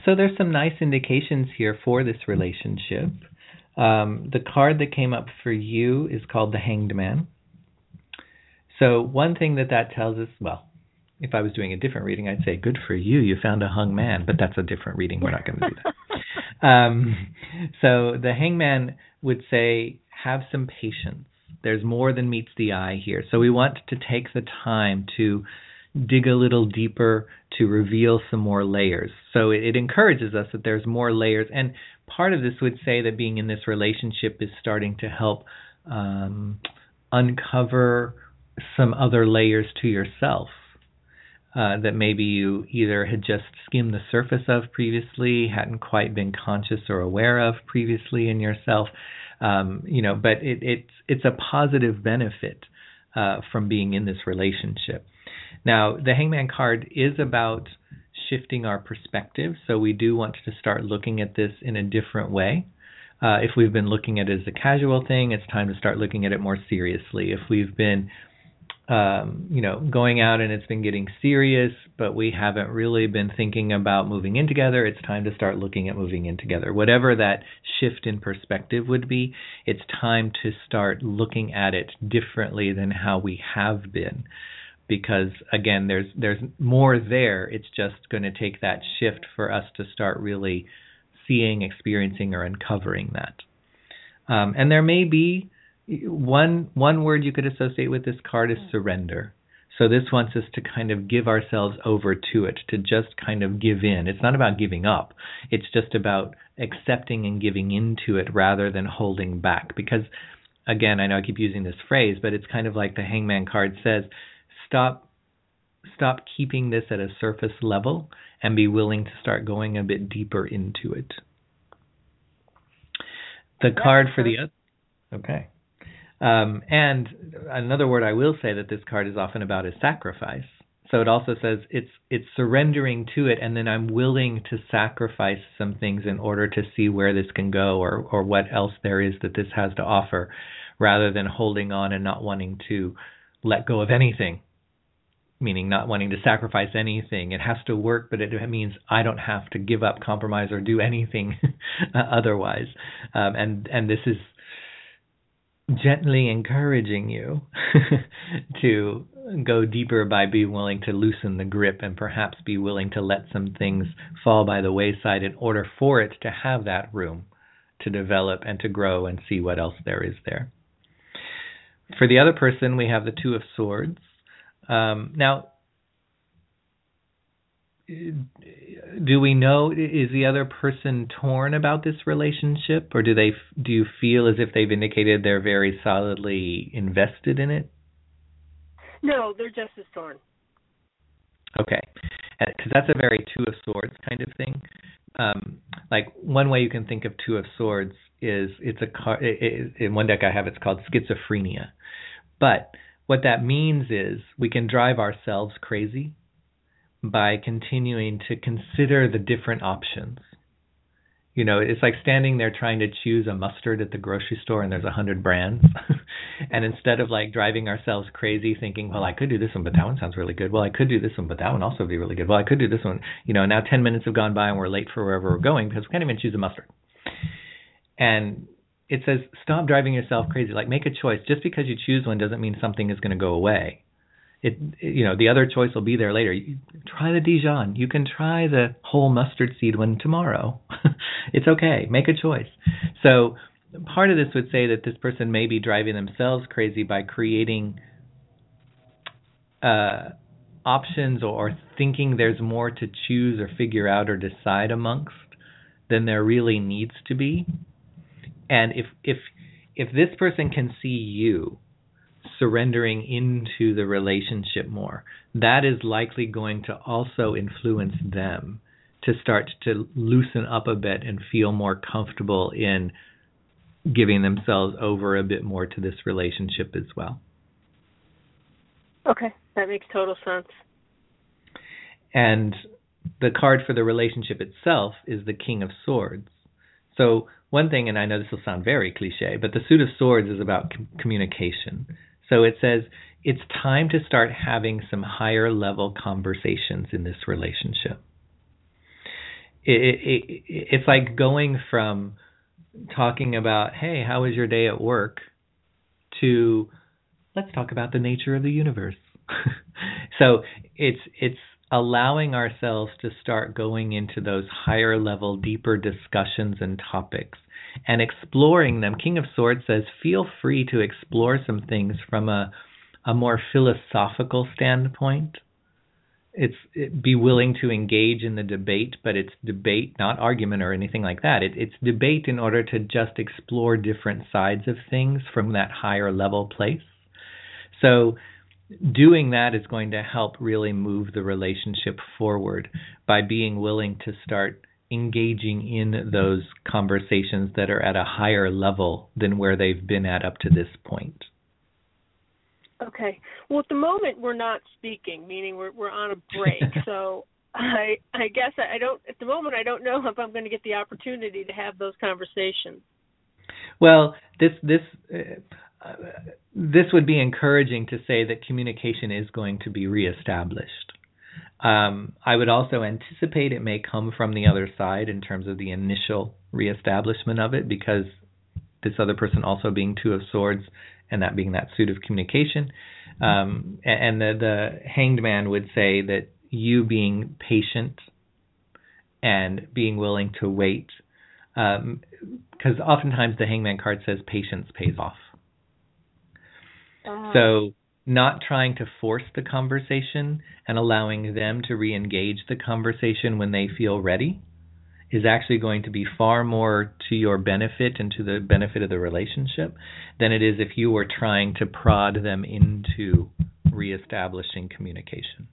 so there's some nice indications here for this relationship. Um, the card that came up for you is called the Hanged Man. So one thing that that tells us, well, if I was doing a different reading, I'd say, "Good for you, you found a hung man." But that's a different reading. We're not going to do that. um, so the hangman would say, "Have some patience. There's more than meets the eye here." So we want to take the time to dig a little deeper to reveal some more layers. So it, it encourages us that there's more layers, and part of this would say that being in this relationship is starting to help um, uncover some other layers to yourself uh, that maybe you either had just skimmed the surface of previously, hadn't quite been conscious or aware of previously in yourself. Um, you know, but it, it's it's a positive benefit uh, from being in this relationship. Now, the Hangman card is about shifting our perspective, so we do want to start looking at this in a different way. uh, if we've been looking at it as a casual thing, it's time to start looking at it more seriously. If we've been um, you know, going out and it's been getting serious, but we haven't really been thinking about moving in together. It's time to start looking at moving in together. Whatever that shift in perspective would be, it's time to start looking at it differently than how we have been. Because again, there's there's more there. It's just going to take that shift for us to start really seeing, experiencing, or uncovering that. Um, and there may be one one word you could associate with this card is surrender. So this wants us to kind of give ourselves over to it, to just kind of give in. It's not about giving up. It's just about accepting and giving into it rather than holding back. Because again, I know I keep using this phrase, but it's kind of like the hanged man card says, stop stop keeping this at a surface level and be willing to start going a bit deeper into it. The card for the other Okay. Um, and another word I will say that this card is often about is sacrifice. So it also says it's it's surrendering to it, and then I'm willing to sacrifice some things in order to see where this can go, or or what else there is that this has to offer, rather than holding on and not wanting to let go of anything. Meaning not wanting to sacrifice anything. It has to work, but it means I don't have to give up, compromise, or do anything otherwise. Um, and and this is gently encouraging you to go deeper by being willing to loosen the grip and perhaps be willing to let some things fall by the wayside in order for it to have that room to develop and to grow and see what else there is there. For the other person, we have the Two of Swords. Um, now, do we know is the other person torn about this relationship or do they do you feel as if they've indicated they're very solidly invested in it? No they're just as torn. Okay. Because that's a very two of swords kind of thing. Um like one way you can think of two of swords is it's a car it, it, in one deck i have it's called schizophrenia. But what that means is we can drive ourselves crazy by continuing to consider the different options. You know, it's like standing there trying to choose a mustard at the grocery store and there's a hundred brands. and instead of like driving ourselves crazy thinking, well, I could do this one, but that one sounds really good. Well, I could do this one, but that one also would be really good. Well, I could do this one. You know, now 10 minutes have gone by and we're late for wherever we're going because we can't even choose a mustard. And it says, stop driving yourself crazy. Like, make a choice. Just because you choose one doesn't mean something is going to go away it you know the other choice will be there later. You, try the Dijon. You can try the whole mustard seed one tomorrow. it's okay. Make a choice. So part of this would say that this person may be driving themselves crazy by creating uh, options or thinking there's more to choose or figure out or decide amongst than there really needs to be. And if if if this person can see you surrendering into the relationship more. That is likely going to also influence them to start to loosen up a bit and feel more comfortable in giving themselves over a bit more to this relationship as well. Okay, that makes total sense. And the card for the relationship itself is the King of Swords. So, one thing, and I know this will sound very cliche, but the Suit of Swords is about com- communication. So it says it's time to start having some higher level conversations in this relationship. It, it, it, it's like going from talking about, hey, how was your day at work, to let's talk about the nature of the universe. so it's it's allowing ourselves to start going into those higher level, deeper discussions and topics and exploring them. King of Swords says, feel free to explore some things from a, a more philosophical standpoint. It's it, be willing to engage in the debate, but it's debate, not argument or anything like that. It, it's debate in order to just explore different sides of things from that higher level place. So, doing that is going to help really move the relationship forward by being willing to start engaging in those conversations that are at a higher level than where they've been at up to this point. Okay. Well, at the moment we're not speaking, meaning we're we're on a break. so I I guess I don't at the moment I don't know if I'm going to get the opportunity to have those conversations. Well, this this uh, this would be encouraging to say that communication is going to be reestablished. Um, I would also anticipate it may come from the other side in terms of the initial reestablishment of it, because this other person also being two of swords and that being that suit of communication. Um, and the, the hanged man would say that you being patient and being willing to wait, because um, oftentimes the hanged man card says patience pays off. Uh-huh. So not trying to force the conversation and allowing them to re-engage the conversation when they feel ready is actually going to be far more to your benefit and to the benefit of the relationship than it is if you were trying to prod them into reestablishing communication.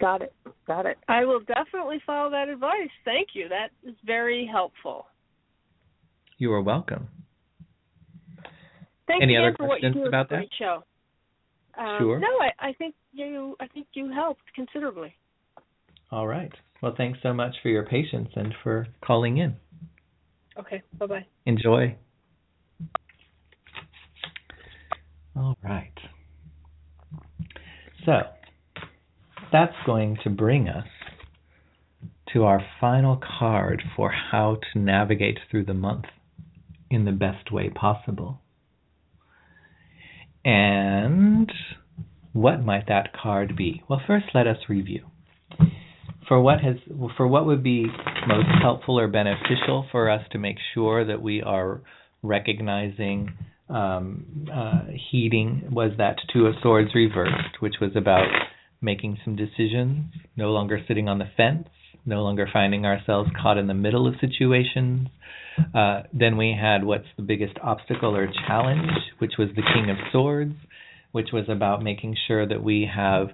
Got it. Got it. I will definitely follow that advice. Thank you. That is very helpful. You are welcome. Thanks Any again other questions for about that? Show. Um, sure. No, I, I think you I think you helped considerably. All right. Well, thanks so much for your patience and for calling in. Okay. Bye bye. Enjoy. All right. So that's going to bring us to our final card for how to navigate through the month in the best way possible. And what might that card be? Well, first let us review. For what has for what would be most helpful or beneficial for us to make sure that we are recognizing um, uh, heeding was that two of swords reversed, which was about making some decisions, no longer sitting on the fence, no longer finding ourselves caught in the middle of situations. Uh, then we had what's the biggest obstacle or challenge, which was the King of Swords, which was about making sure that we have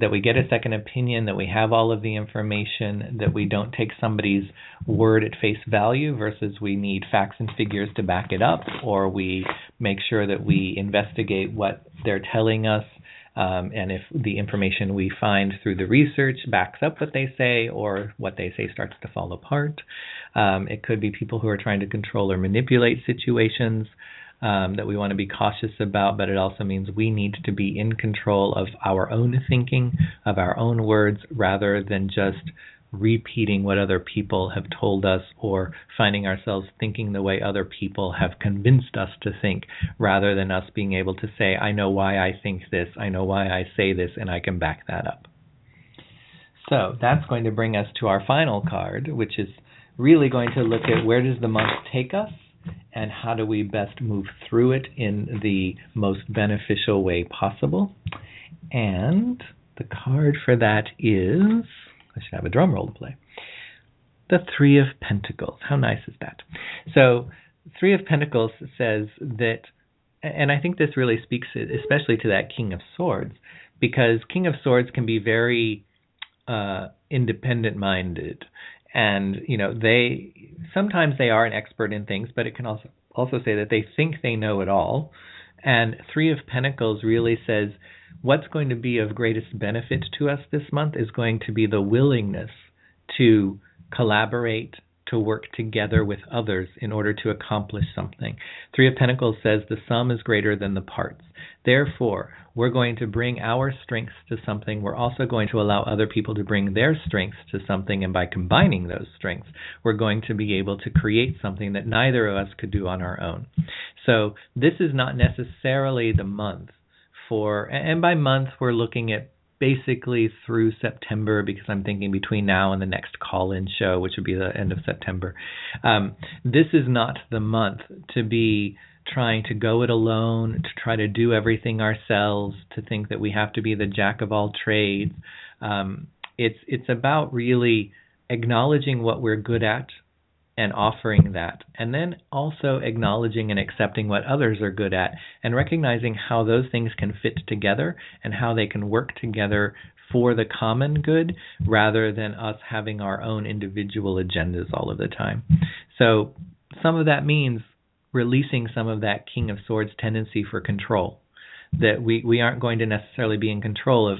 that we get a second opinion, that we have all of the information, that we don't take somebody's word at face value versus we need facts and figures to back it up, or we make sure that we investigate what they're telling us um, and if the information we find through the research backs up what they say or what they say starts to fall apart. Um, it could be people who are trying to control or manipulate situations um, that we want to be cautious about, but it also means we need to be in control of our own thinking, of our own words, rather than just repeating what other people have told us or finding ourselves thinking the way other people have convinced us to think rather than us being able to say, I know why I think this, I know why I say this, and I can back that up. So that's going to bring us to our final card, which is really going to look at where does the month take us and how do we best move through it in the most beneficial way possible. And the card for that is I should have a drum roll to play. The Three of Pentacles. How nice is that? So, Three of Pentacles says that, and I think this really speaks especially to that King of Swords, because King of Swords can be very uh, independent minded. And, you know, they sometimes they are an expert in things, but it can also also say that they think they know it all. And Three of Pentacles really says what's going to be of greatest benefit to us this month is going to be the willingness to collaborate, to work together with others in order to accomplish something. Three of Pentacles says the sum is greater than the parts. Therefore, we're going to bring our strengths to something. We're also going to allow other people to bring their strengths to something. And by combining those strengths, we're going to be able to create something that neither of us could do on our own. So, this is not necessarily the month for, and by month, we're looking at basically through September because I'm thinking between now and the next call in show, which would be the end of September. Um, this is not the month to be trying to go it alone, to try to do everything ourselves, to think that we have to be the jack of all trades. Um, it's it's about really acknowledging what we're good at, and offering that. And then also acknowledging and accepting what others are good at and recognizing how those things can fit together and how they can work together for the common good rather than us having our own individual agendas all of the time. So some of that means releasing some of that King of Swords tendency for control. That we, we aren't going to necessarily be in control of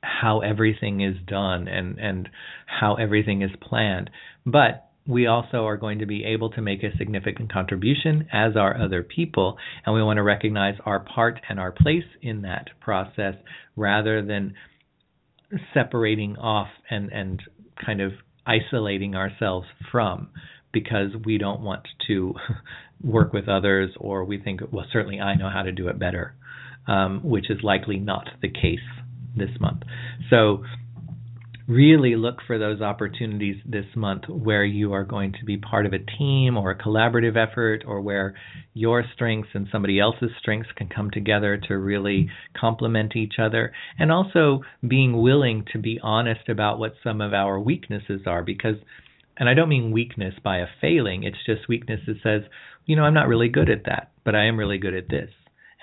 how everything is done and, and how everything is planned. But we also are going to be able to make a significant contribution, as are other people, and we want to recognize our part and our place in that process rather than separating off and, and kind of isolating ourselves from because we don't want to work with others or we think, well, certainly I know how to do it better, um, which is likely not the case this month. So, really look for those opportunities this month where you are going to be part of a team or a collaborative effort or where your strengths and somebody else's strengths can come together to really complement each other. And also being willing to be honest about what some of our weaknesses are because and I don't mean weakness by a failing it's just weakness that says you know I'm not really good at that but I am really good at this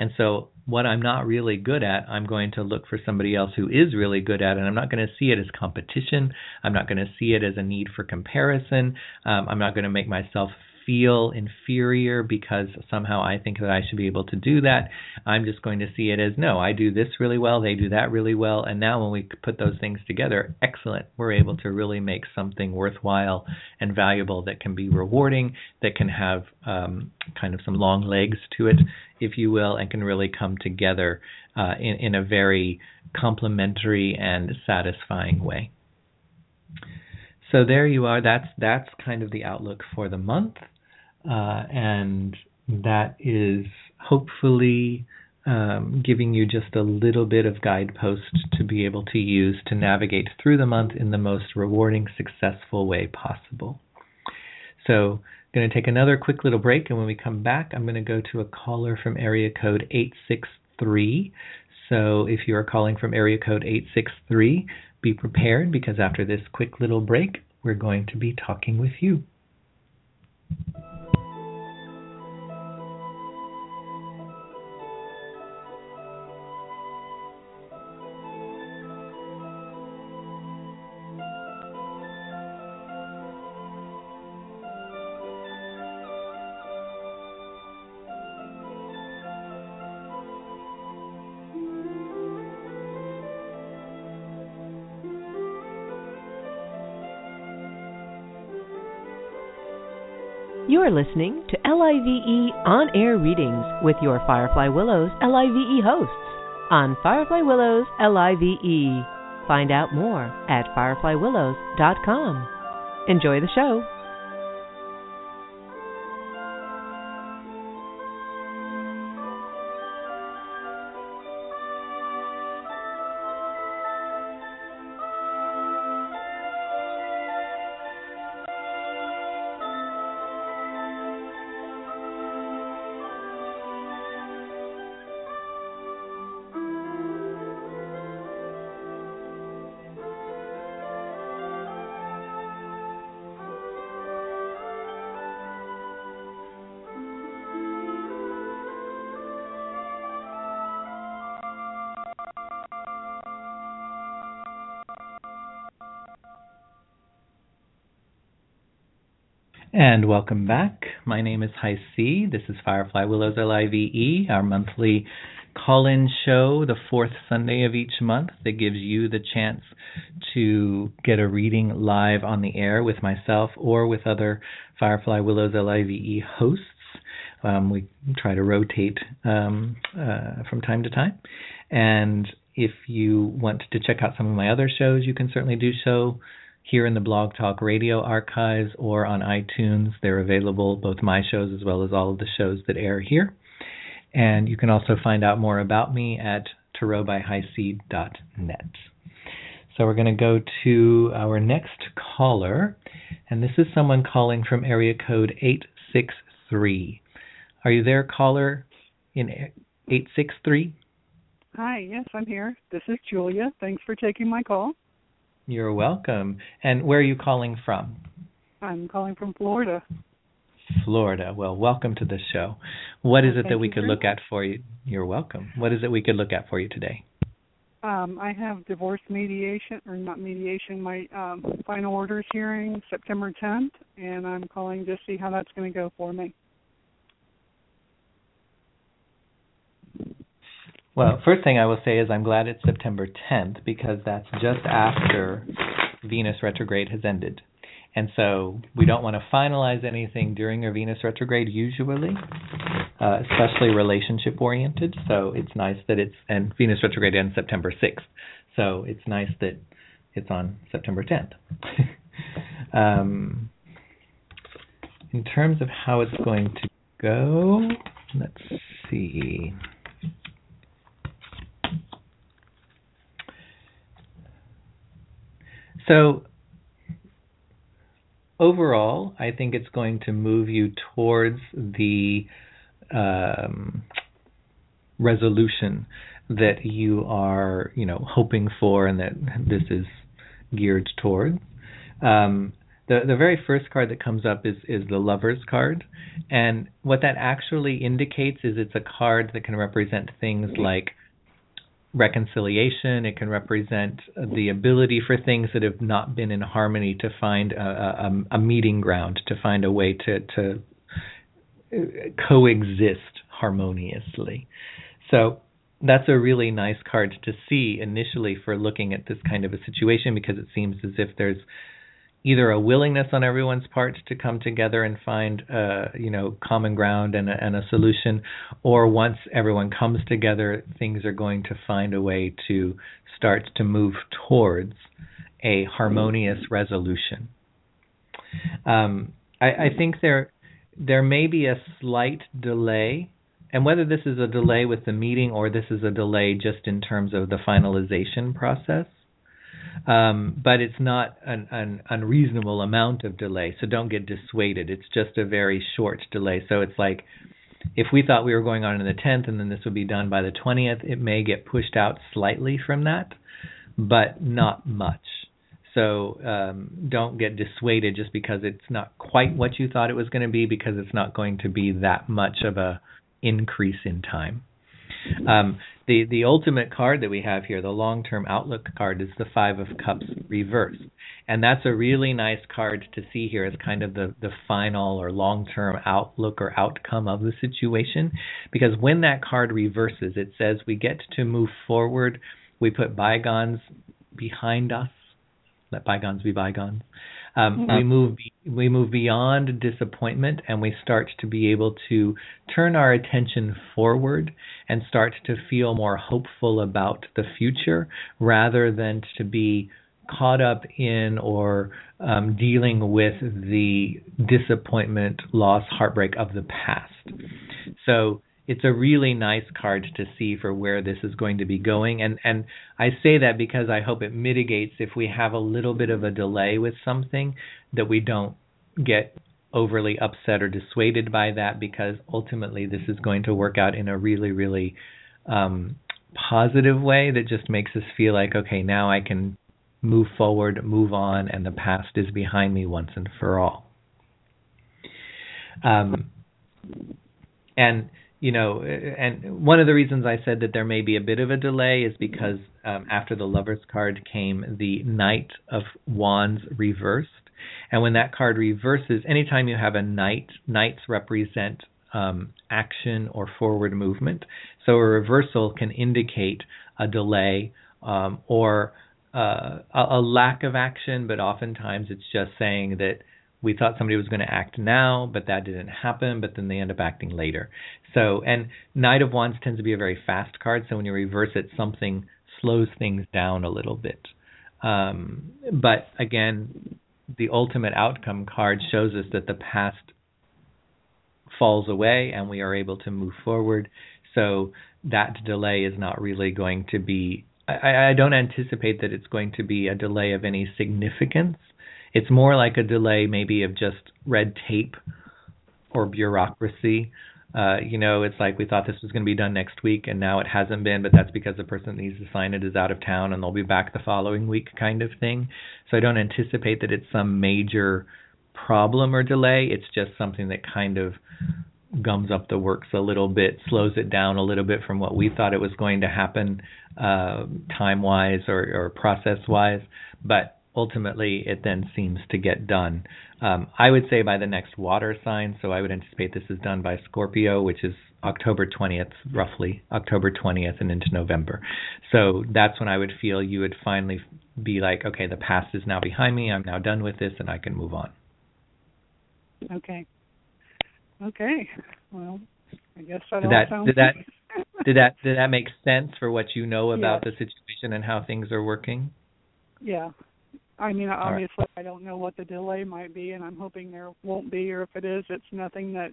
and so what I'm not really good at, I'm going to look for somebody else who is really good at. And I'm not going to see it as competition. I'm not going to see it as a need for comparison. Um, I'm not going to make myself feel inferior because somehow I think that I should be able to do that. I'm just going to see it as no, I do this really well, they do that really well, and now when we put those things together, excellent. We're able to really make something worthwhile and valuable that can be rewarding, that can have um, kind of some long legs to it, if you will, and can really come together uh, in, in a very complementary and satisfying way. So there you are. That's that's kind of the outlook for the month, uh, and that is hopefully um, giving you just a little bit of guidepost to be able to use to navigate through the month in the most rewarding, successful way possible. So, I'm going to take another quick little break, and when we come back, I'm going to go to a caller from area code 863. So, if you are calling from area code 863, be prepared because after this quick little break, we're going to be talking with you. You're listening to LIVE On Air Readings with your Firefly Willows LIVE hosts on Firefly Willows LIVE. Find out more at fireflywillows.com. Enjoy the show. And welcome back. My name is Hi C. This is Firefly Willows LIVE, our monthly call in show, the fourth Sunday of each month, that gives you the chance to get a reading live on the air with myself or with other Firefly Willows LIVE hosts. Um, we try to rotate um, uh, from time to time. And if you want to check out some of my other shows, you can certainly do so here in the Blog Talk Radio archives or on iTunes. They're available, both my shows as well as all of the shows that air here. And you can also find out more about me at tarotbyhic.net. So we're going to go to our next caller, and this is someone calling from area code 863. Are you there, caller, in 863? Hi, yes, I'm here. This is Julia. Thanks for taking my call. You're welcome. And where are you calling from? I'm calling from Florida. Florida. Well, welcome to the show. What is it that we could look at for you? You're welcome. What is it we could look at for you today? Um, I have divorce mediation, or not mediation, my um, final orders hearing September 10th, and I'm calling to see how that's going to go for me. Well, first thing I will say is I'm glad it's September 10th because that's just after Venus retrograde has ended. And so we don't want to finalize anything during a Venus retrograde usually, uh, especially relationship oriented. So it's nice that it's, and Venus retrograde ends September 6th. So it's nice that it's on September 10th. um, in terms of how it's going to go, let's see. So overall, I think it's going to move you towards the um, resolution that you are, you know, hoping for, and that this is geared towards. Um, the the very first card that comes up is is the Lovers card, and what that actually indicates is it's a card that can represent things like reconciliation. It can represent the ability for things that have not been in harmony to find a, a, a meeting ground, to find a way to, to uh, coexist harmoniously. So that's a really nice card to see initially for looking at this kind of a situation because it seems as if there's either a willingness on everyone's part to come together and find uh, you know common ground and a, and a solution, or once everyone comes together, things are going to find a way to start to move towards a harmonious resolution. Um, I, I think there there may be a slight delay and whether this is a delay with the meeting or this is a delay just in terms of the finalization process, um, but it's not an, an unreasonable amount of delay. So don't get dissuaded. It's just a very short delay. So it's like if we thought we were going on in the 10th and then this would be done by the 20th, it may get pushed out slightly from that, but not much. So um, don't get dissuaded just because it's not quite what you thought it was going to be, because it's not going to be that much of a increase in time. Um, the the ultimate card that we have here, the long term outlook card, is the Five of Cups reversed, and that's a really nice card to see here as kind of the the final or long term outlook or outcome of the situation, because when that card reverses, it says we get to move forward. We put bygones behind us. Let bygones be bygones. Um, mm-hmm. We move we move beyond disappointment and we start to be able to turn our attention forward and start to feel more hopeful about the future rather than to be caught up in or um, dealing with the disappointment, loss, heartbreak of the past. So it's a really nice card to see for where this is going to be going and and I say that because I hope it mitigates if we have a little bit of a delay with something that we don't get overly upset or dissuaded by that because ultimately this is going to work out in a really really um, positive way that just makes us feel like okay now I can move forward move on and the past is behind me once and for all. Um, and you know, and one of the reasons I said that there may be a bit of a delay is because um, after the Lovers card came the Knight of Wands reversed, and when that card reverses, anytime you have a knight, knights represent um, action or forward movement. So a reversal can indicate a delay um, or uh, a, a lack of action, but oftentimes it's just saying that we thought somebody was going to act now, but that didn't happen, but then they end up acting later. So, and Knight of Wands tends to be a very fast card, so when you reverse it, something slows things down a little bit. Um, but again, the ultimate outcome card shows us that the past falls away and we are able to move forward. So that delay is not really going to be. I, I don't anticipate that it's going to be a delay of any significance. It's more like a delay, maybe of just red tape or bureaucracy uh, you know, it's like we thought this was going to be done next week and now it hasn't been, but that's because the person that needs to sign it is out of town and they'll be back the following week kind of thing. So I don't anticipate that it's some major problem or delay. It's just something that kind of gums up the works a little bit, slows it down a little bit from what we thought it was going to happen uh, time wise or, or process wise. But ultimately it then seems to get done. Um, I would say by the next water sign, so I would anticipate this is done by Scorpio, which is October 20th, roughly October 20th and into November. So that's when I would feel you would finally be like, okay, the past is now behind me. I'm now done with this, and I can move on. Okay. Okay. Well, I guess that Did all that sounds did that did that did that make sense for what you know about the situation and how things are working? Yeah. I mean, right. obviously, I don't know what the delay might be, and I'm hoping there won't be, or if it is, it's nothing that,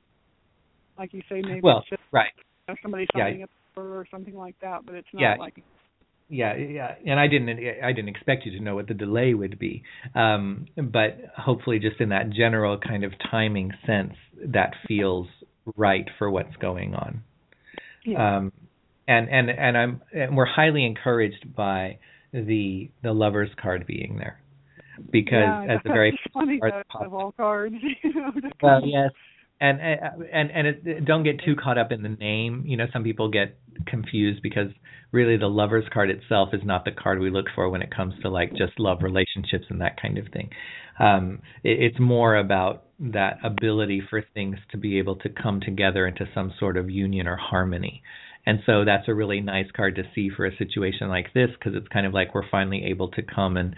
like you say, maybe Well, it's just right. you know, somebody Yeah. signing up for or something like that, but it's not Yeah. like Yeah, yeah, and I didn't I didn't expect you to know what the delay would be, um, but hopefully, just in that general kind of timing sense, that feels right for what's going on. yeah. Um, and and and I'm and we're highly encouraged by the the lovers card being there because yeah, as the very funny pops of all cards, you know. Well, yes, and and and it, don't get too caught up in the name. You know, some people get confused because really the lovers card itself is not the card we look for when it comes to like just love relationships and that kind of thing. Um, it, it's more about that ability for things to be able to come together into some sort of union or harmony. And so that's a really nice card to see for a situation like this because it's kind of like we're finally able to come and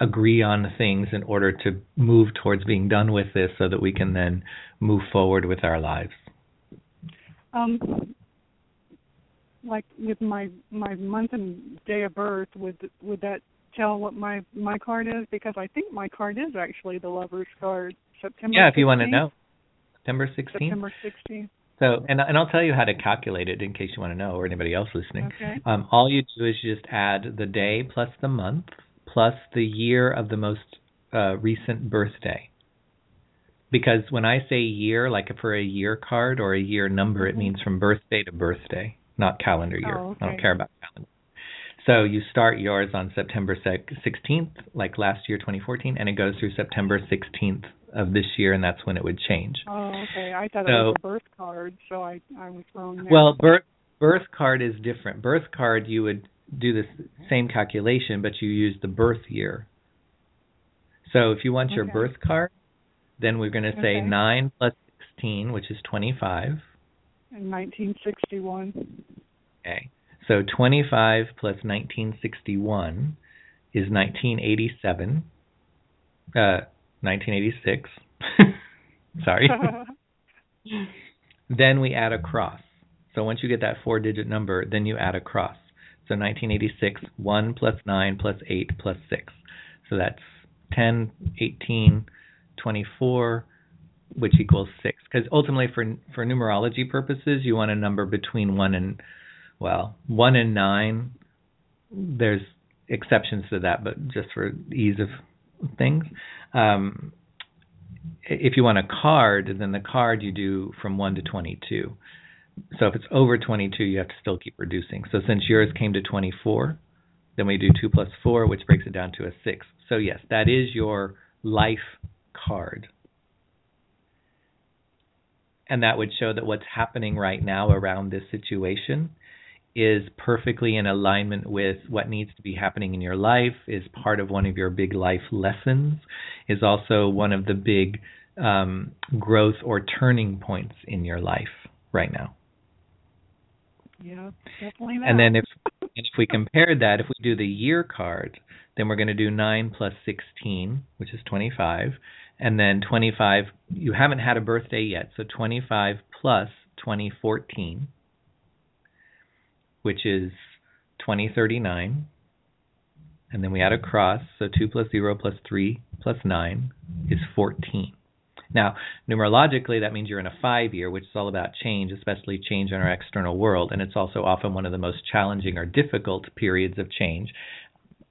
agree on things in order to move towards being done with this so that we can then move forward with our lives. Um, like with my my month and day of birth, would would that tell what my my card is? Because I think my card is actually the lover's card. September. yeah, if you want to know. September 16th. September 16th. So, and and I'll tell you how to calculate it in case you want to know or anybody else listening. Okay. Um, all you do is you just add the day plus the month plus the year of the most uh, recent birthday. Because when I say year, like for a year card or a year number, it Mhm. means from birthday to birthday, not calendar year. Oh, I don't care about calendar. So you start yours on September 16th, like last year, 2014, and it goes through September 16th of this year, and that's when it would change. Oh, okay. I thought it was a birth card, so I I was wrong there. Well, birth birth card is different. Birth card you would do the same calculation, but you use the birth year. So if you want your birth card, then we're going to say Okay. 9 plus 16, which is 25. in 1961. Okay. So 25 plus 1961 is 1987. Uh 1986. Sorry. then we add a cross. So once you get that four digit number, then you add a cross. So 1986, 1 plus 9 plus 8 plus 6. So that's 10, 18, 24, which equals 6. Because ultimately, for for numerology purposes, you want a number between 1 and, well, 1 and 9. There's exceptions to that, but just for ease of things. Um, if you want a card, then the card you do from 1 to 22. So if it's over 22, you have to still keep reducing. So since yours came to 24, then we do 2 plus 4, which breaks it down to a 6. So yes, that is your life card. And that would show that what's happening right now around this situation is perfectly in alignment with what needs to be happening in your life, is part of one of your big life lessons, is also one of the big um, growth or turning points in your life right now. Yeah, definitely. And then if and if we compare that, if we do the year card, then we're going to do 9 plus 16, which is 25, and then 25, you haven't had a birthday yet, so 25 plus 2014, which is 2039, and then we add a cross, so 2 plus 0 plus 3 plus 9 is 14. Now, numerologically, that means you're in a five year, which is all about change, especially change in our external world. And it's also often one of the most challenging or difficult periods of change.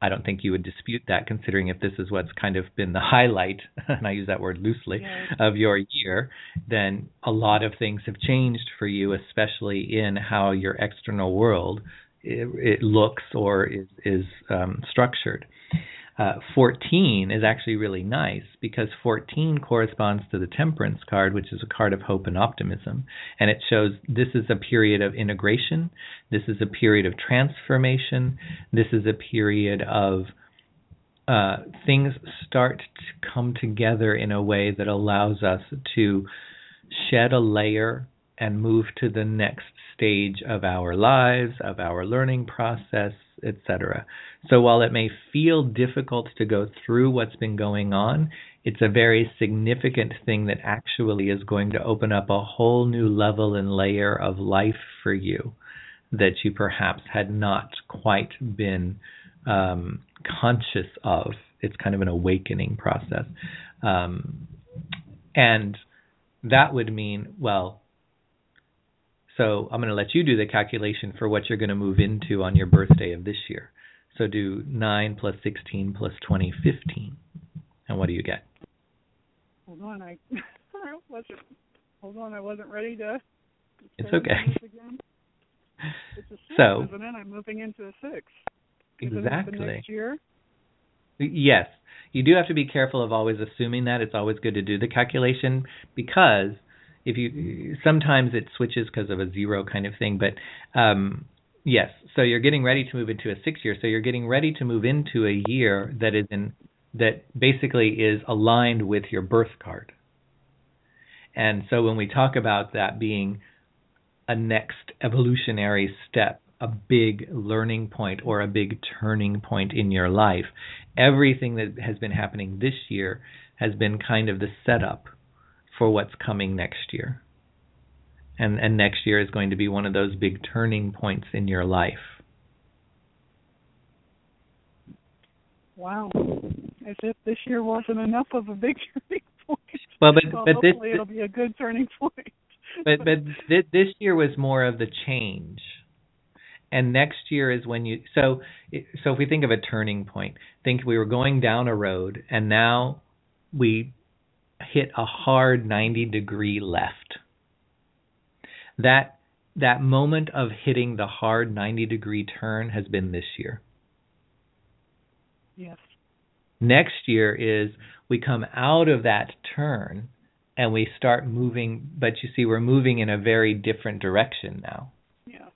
I don't think you would dispute that, considering if this is what's kind of been the highlight, and I use that word loosely, Yes. of your year, then a lot of things have changed for you, especially in how your external world it, it looks or is, is um, structured. Uh, 14 is actually really nice because 14 corresponds to the temperance card, which is a card of hope and optimism. And it shows this is a period of integration, this is a period of transformation, this is a period of uh, things start to come together in a way that allows us to shed a layer and move to the next stage of our lives, of our learning process, etc. So while it may feel difficult to go through what's been going on, it's a very significant thing that actually is going to open up a whole new level and layer of life for you that you perhaps had not quite been um, conscious of. It's kind of an awakening process. Um, and that would mean, well, so I'm going to let you do the calculation for what you're going to move into on your birthday of this year. So do 9 plus 16 plus 20, 15. And what do you get? Hold on, I, I wasn't. Hold on, I wasn't ready to. It's okay. Again. It's six, So- isn't it? I'm moving into a six. Exactly. Isn't it the next year? Yes. You do have to be careful of always assuming that. It's always good to do the calculation because if you sometimes it switches because of a zero kind of thing, but um yes. So you're getting ready to move into a 6 year. So you're getting ready to move into a year that is in that basically is aligned with your birth card. And so when we talk about that being a next evolutionary step, a big learning point or a big turning point in your life, everything that has been happening this year has been kind of the setup for what's coming next year. And and next year is going to be one of those big turning points in your life. Wow. As if this year wasn't enough of a big turning point. Well, but well, but this hopefully it'll be a good turning point. but but th- this year was more of the change and next year is when you so so if we think of a turning point think we were going down a road and now we hit a hard 90 degree left that that moment of hitting the hard 90 degree turn has been this year Yes. next year is we come out of that turn and we start moving but you see we're moving in a very different direction now Yeah.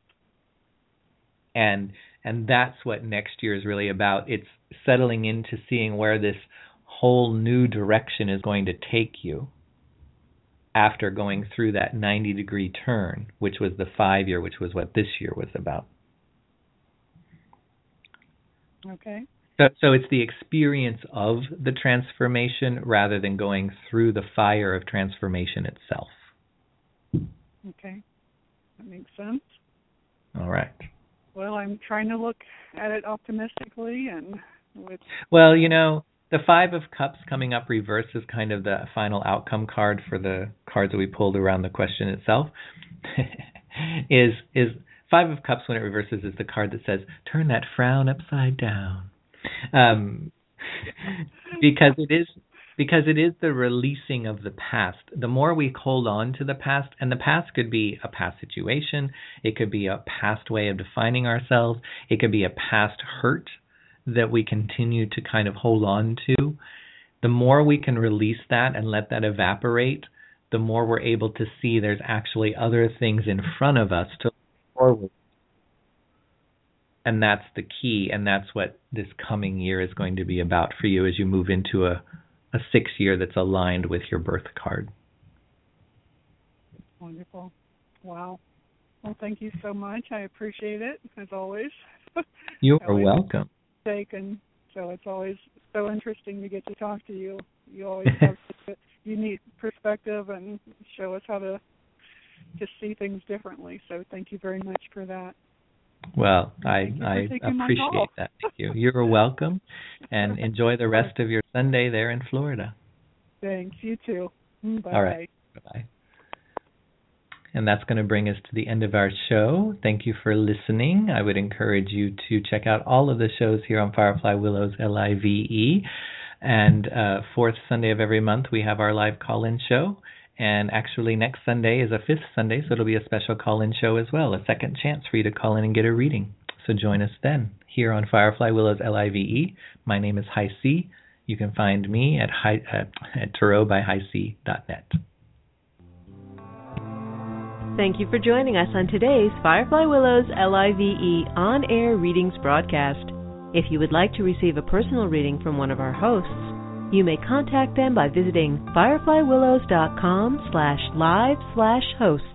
and and that's what next year is really about it's settling into seeing where this whole new direction is going to take you after going through that 90 degree turn which was the 5 year which was what this year was about Okay. so so it's the experience of the transformation rather than going through the fire of transformation itself Okay. That makes sense. all right Well, I'm trying to look at it optimistically and with Well, you know, the Five of Cups coming up reverse is kind of the final outcome card for the cards that we pulled around the question itself. is is Five of Cups when it reverses is the card that says turn that frown upside down. Um, because it is because it is the releasing of the past. The more we hold on to the past, and the past could be a past situation, it could be a past way of defining ourselves, it could be a past hurt that we continue to kind of hold on to. The more we can release that and let that evaporate, the more we're able to see there's actually other things in front of us to look forward. And that's the key, and that's what this coming year is going to be about for you as you move into a, a six year that's aligned with your birth card. wonderful. Wow. Well, thank you so much. I appreciate it as always. You are welcome. Taken. So it's always so interesting to get to talk to you. You always have such a unique perspective and show us how to just see things differently. So thank you very much for that. Well, I Thank you for I appreciate that. Thank you. You're welcome, and enjoy the rest of your Sunday there in Florida. Thanks. You too. Bye. All right. Bye bye. And that's going to bring us to the end of our show. Thank you for listening. I would encourage you to check out all of the shows here on Firefly Willows L I V E. And uh, fourth Sunday of every month, we have our live call in show. And actually, next Sunday is a fifth Sunday, so it'll be a special call in show as well, a second chance for you to call in and get a reading. So join us then here on Firefly Willows L I V E. My name is High C. You can find me at, high, uh, at tarotbyhic.net. Thank you for joining us on today's Firefly Willows LIVE on air readings broadcast. If you would like to receive a personal reading from one of our hosts, you may contact them by visiting fireflywillows.com slash live slash hosts.